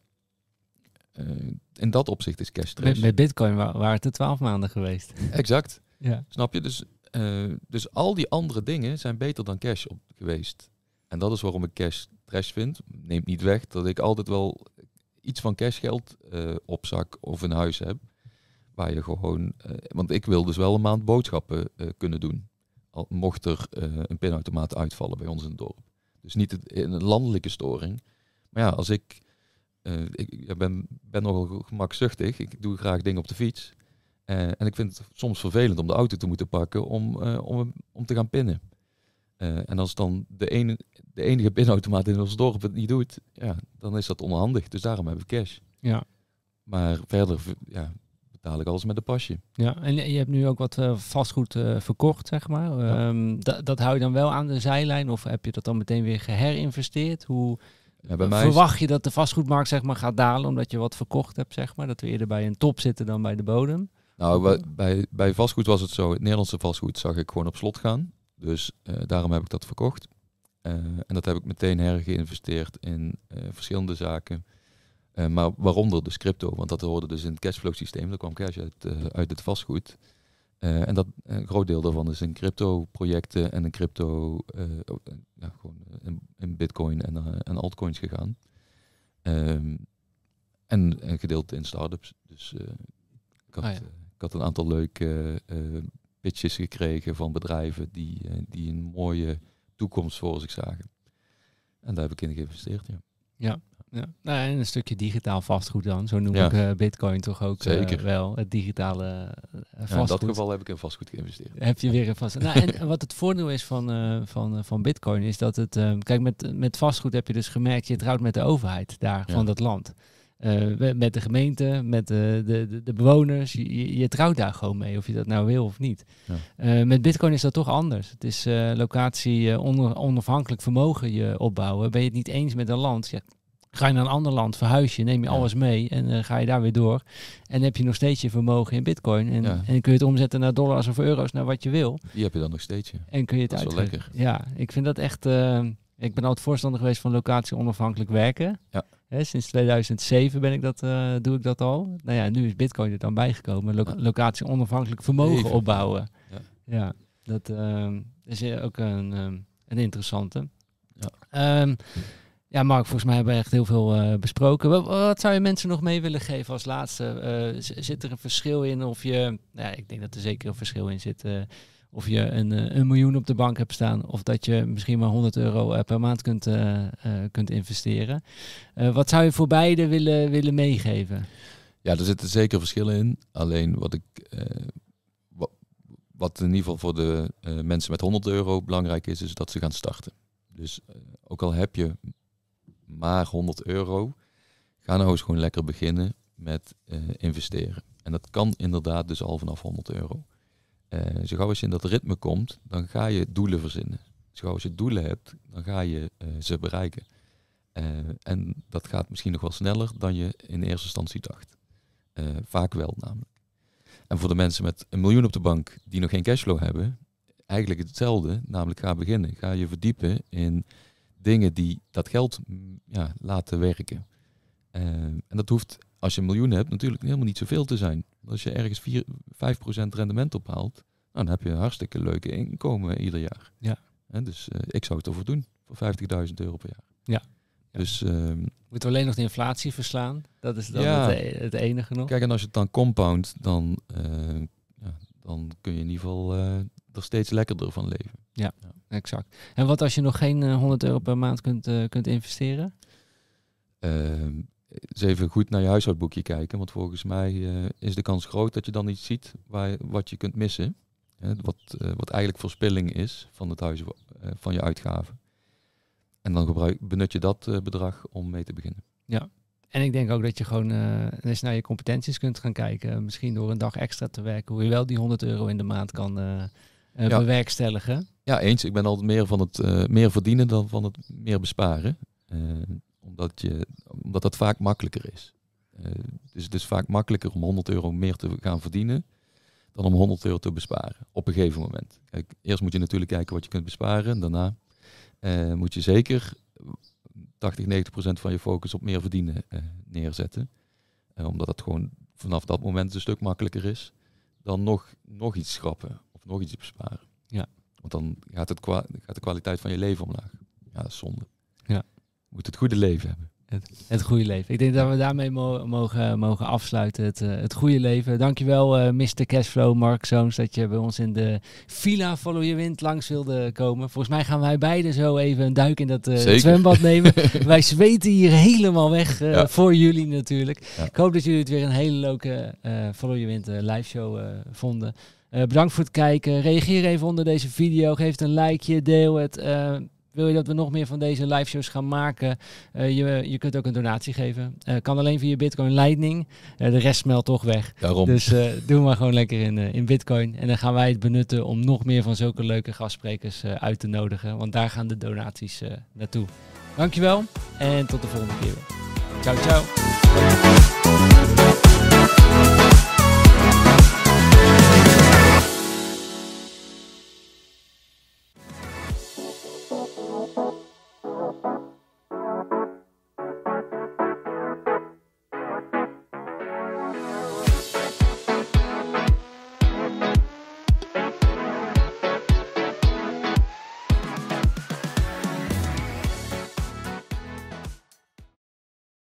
in dat opzicht is cash Met, trash. met bitcoin wa- waren het er twaalf maanden geweest. Exact. Ja. Snap je? Dus, eh, dus al die andere dingen zijn beter dan cash op geweest. En dat is waarom ik cash trash vind. Neemt niet weg dat ik altijd wel iets van cashgeld eh op zak of in huis heb. Waar je gewoon... eh, want ik wil dus wel een maand boodschappen eh, kunnen doen. Al mocht er eh, een pinautomaat uitvallen bij ons in het dorp. Dus niet het- een landelijke storing. Maar ja, als ik... eh, ik ben, ben nogal gemakzuchtig. Ik doe graag dingen op de fiets. Eh, en ik vind het soms vervelend om de auto te moeten pakken om, eh, om, om te gaan pinnen. En als dan de, ene, de enige pinautomaat in ons dorp het niet doet, ja, dan is dat onhandig. Dus daarom heb ik cash. Ja. Maar verder ja, betaal ik alles met een pasje. Ja, en je hebt nu ook wat vastgoed verkocht, zeg maar. Ja. Ehm, dat, dat hou je dan wel aan de zijlijn of heb je dat dan meteen weer geherinvesteerd? Hoe Ja, bij mij is- verwacht je dat de vastgoedmarkt zeg maar, gaat dalen omdat je wat verkocht hebt, zeg maar? Dat we eerder bij een top zitten dan bij de bodem? Nou, bij, bij vastgoed was het zo. Het Nederlandse vastgoed zag ik gewoon op slot gaan. Dus eh, daarom heb ik dat verkocht. Eh, en dat heb ik meteen hergeïnvesteerd in eh, verschillende zaken. Maar waaronder dus crypto, want dat hoorde dus in het cashflow systeem. Daar kwam cash uit, uit het vastgoed. Eh, en dat, een groot deel daarvan is in crypto projecten en in crypto, eh, eh, ja, gewoon in, in bitcoin en, eh, en altcoins gegaan. Ehm, en een gedeelte in startups. Dus eh, ik, had, Ah, ja. eh, ik had een aantal leuke eh, pitches gekregen van bedrijven die, eh, die een mooie toekomst voor zich zagen. En daar heb ik in geïnvesteerd, ja. Ja. Ja. Nou, en een stukje digitaal vastgoed dan. Zo noem Ja. ik eh, Bitcoin toch ook eh, Zeker. wel. Het digitale eh, Ja, in vastgoed. dat geval heb ik in vastgoed geïnvesteerd. Heb je weer een vast. Nou, en en wat het voordeel is van, van, van Bitcoin is dat het. kijk, met, met vastgoed heb je dus gemerkt, je trouwt met de overheid daar van dat land. Met de gemeente, met de, de, de, bewoners. Je, je, trouwt daar gewoon mee, of je dat nou wil of niet. Met Bitcoin is dat toch anders. Het is locatie, onder, onafhankelijk vermogen je opbouwen. Ben je het niet eens met een land, ja, ga je naar een ander land, verhuis je, neem je Ja. alles mee en eh, ga je daar weer door. En heb je nog steeds je vermogen in Bitcoin. En, Ja. en kun je het omzetten naar dollars of euro's, naar wat je wil. Die heb je dan nog steeds, ja. En kun je het Dat is wel lekker. Ja, ik vind dat echt. eh, ik ben altijd voorstander geweest van locatie onafhankelijk werken. Ja. Hè, sinds 2007 ben ik dat, eh, doe ik dat al. Nou ja, nu is Bitcoin er dan bijgekomen. Lo-. Locatie onafhankelijk vermogen Even. opbouwen. Ja. Ja, dat is ook een, een interessante. Ja. Ehm, ja, Mark, volgens mij hebben we echt heel veel eh, besproken. Wat, zou je mensen nog mee willen geven als laatste? Eh, zit er een verschil in of je... Ja, ik denk dat er zeker een verschil in zit. eh, of je een, een miljoen op de bank hebt staan... of dat je misschien maar 100 euro per maand kunt, kunt investeren. Wat zou je voor beide willen, willen meegeven? Ja, er zitten zeker verschillen in. Alleen wat ik. wat, wat in ieder geval voor de mensen met 100 euro belangrijk is, is dat ze gaan starten. Dus ook al heb je maar 100 euro, ga nou eens gewoon lekker beginnen met eh, investeren. En dat kan inderdaad dus al vanaf 100 euro. Eh zo gauw als je in dat ritme komt, dan ga je doelen verzinnen. Zo gauw als je doelen hebt, dan ga je eh, ze bereiken. En dat gaat misschien nog wel sneller dan je in eerste instantie dacht. Vaak wel namelijk. En voor de mensen met een miljoen op de bank die nog geen cashflow hebben, eigenlijk hetzelfde. Namelijk ga beginnen. Ga je verdiepen in dingen die dat geld ja, laten werken. Eh, en dat hoeft, als je een miljoen hebt, natuurlijk helemaal niet zoveel te zijn. Als je ergens 4, 5% rendement ophaalt, nou, dan heb je een hartstikke leuke inkomen ieder jaar. Ja. Hè, dus eh, ik zou het ervoor doen, voor 50.000 euro per jaar. Ja. Dus ehm, Moeten we alleen nog de inflatie verslaan? Dat is dan Ja. het, e- het enige nog. Kijk, en als je het dan compound, dan, eh, ja, dan kun je in ieder geval eh, er steeds lekkerder van leven. Exact. En wat als je nog geen eh, 100 euro per maand kunt, eh, kunt investeren? Ehm, eens even goed naar je huishoudboekje kijken, want volgens mij eh, is de kans groot dat je dan iets ziet waar, je- wat je kunt missen. Hè, wat, eh, wat eigenlijk verspilling is van, het huis, eh, van je uitgaven. En dan gebruik, benut je dat eh, bedrag om mee te beginnen. En ik denk ook dat je gewoon eh, eens naar je competenties kunt gaan kijken. Misschien door een dag extra te werken, hoe je wel die 100 euro in de maand kan eh, Ja. bewerkstelligen. Ja, eens. Ik ben altijd meer van het eh, meer verdienen dan van het meer besparen. Eh, omdat, je, omdat dat vaak makkelijker is. Dus het is vaak makkelijker om 100 euro meer te gaan verdienen dan om 100 euro te besparen op een gegeven moment. Kijk, eerst moet je natuurlijk kijken wat je kunt besparen. En daarna moet je zeker 80, 90 procent van je focus op meer verdienen neerzetten. Omdat het gewoon vanaf dat moment een stuk makkelijker is dan nog, nog iets schrappen of nog iets besparen. Ja. Want dan gaat, het gaat de kwaliteit van je leven omlaag. Ja, dat is zonde. Ja. Je moet het goede leven hebben. Het goede leven. Ik denk dat we daarmee mo- mogen, mogen afsluiten. Het, eh, het goede leven. Dankjewel, eh Mr. Cashflow, Mark Zoons, dat je bij ons in de Villa Follow Your Wind langs wilde komen. Volgens mij gaan wij beiden zo even een duik in dat Zeker. zwembad nemen. wij zweten hier helemaal weg Ja. voor jullie natuurlijk. Ja. Ik hoop dat jullie het weer een hele leuke Follow Your Wind live show vonden. Eh, bedankt voor het kijken. Reageer even onder deze video. Geef het een likeje. Deel het. Eh, wil je dat we nog meer van deze live shows gaan maken? Eh, je, je kunt ook een donatie geven. Kan alleen via Bitcoin Lightning. De rest smelt toch weg. Daarom. Dus doe maar gewoon lekker in, in Bitcoin. En dan gaan wij het benutten om nog meer van zulke leuke gastsprekers uit te nodigen. Want daar gaan de donaties naartoe. Dankjewel en tot de volgende keer. Ciao, ciao.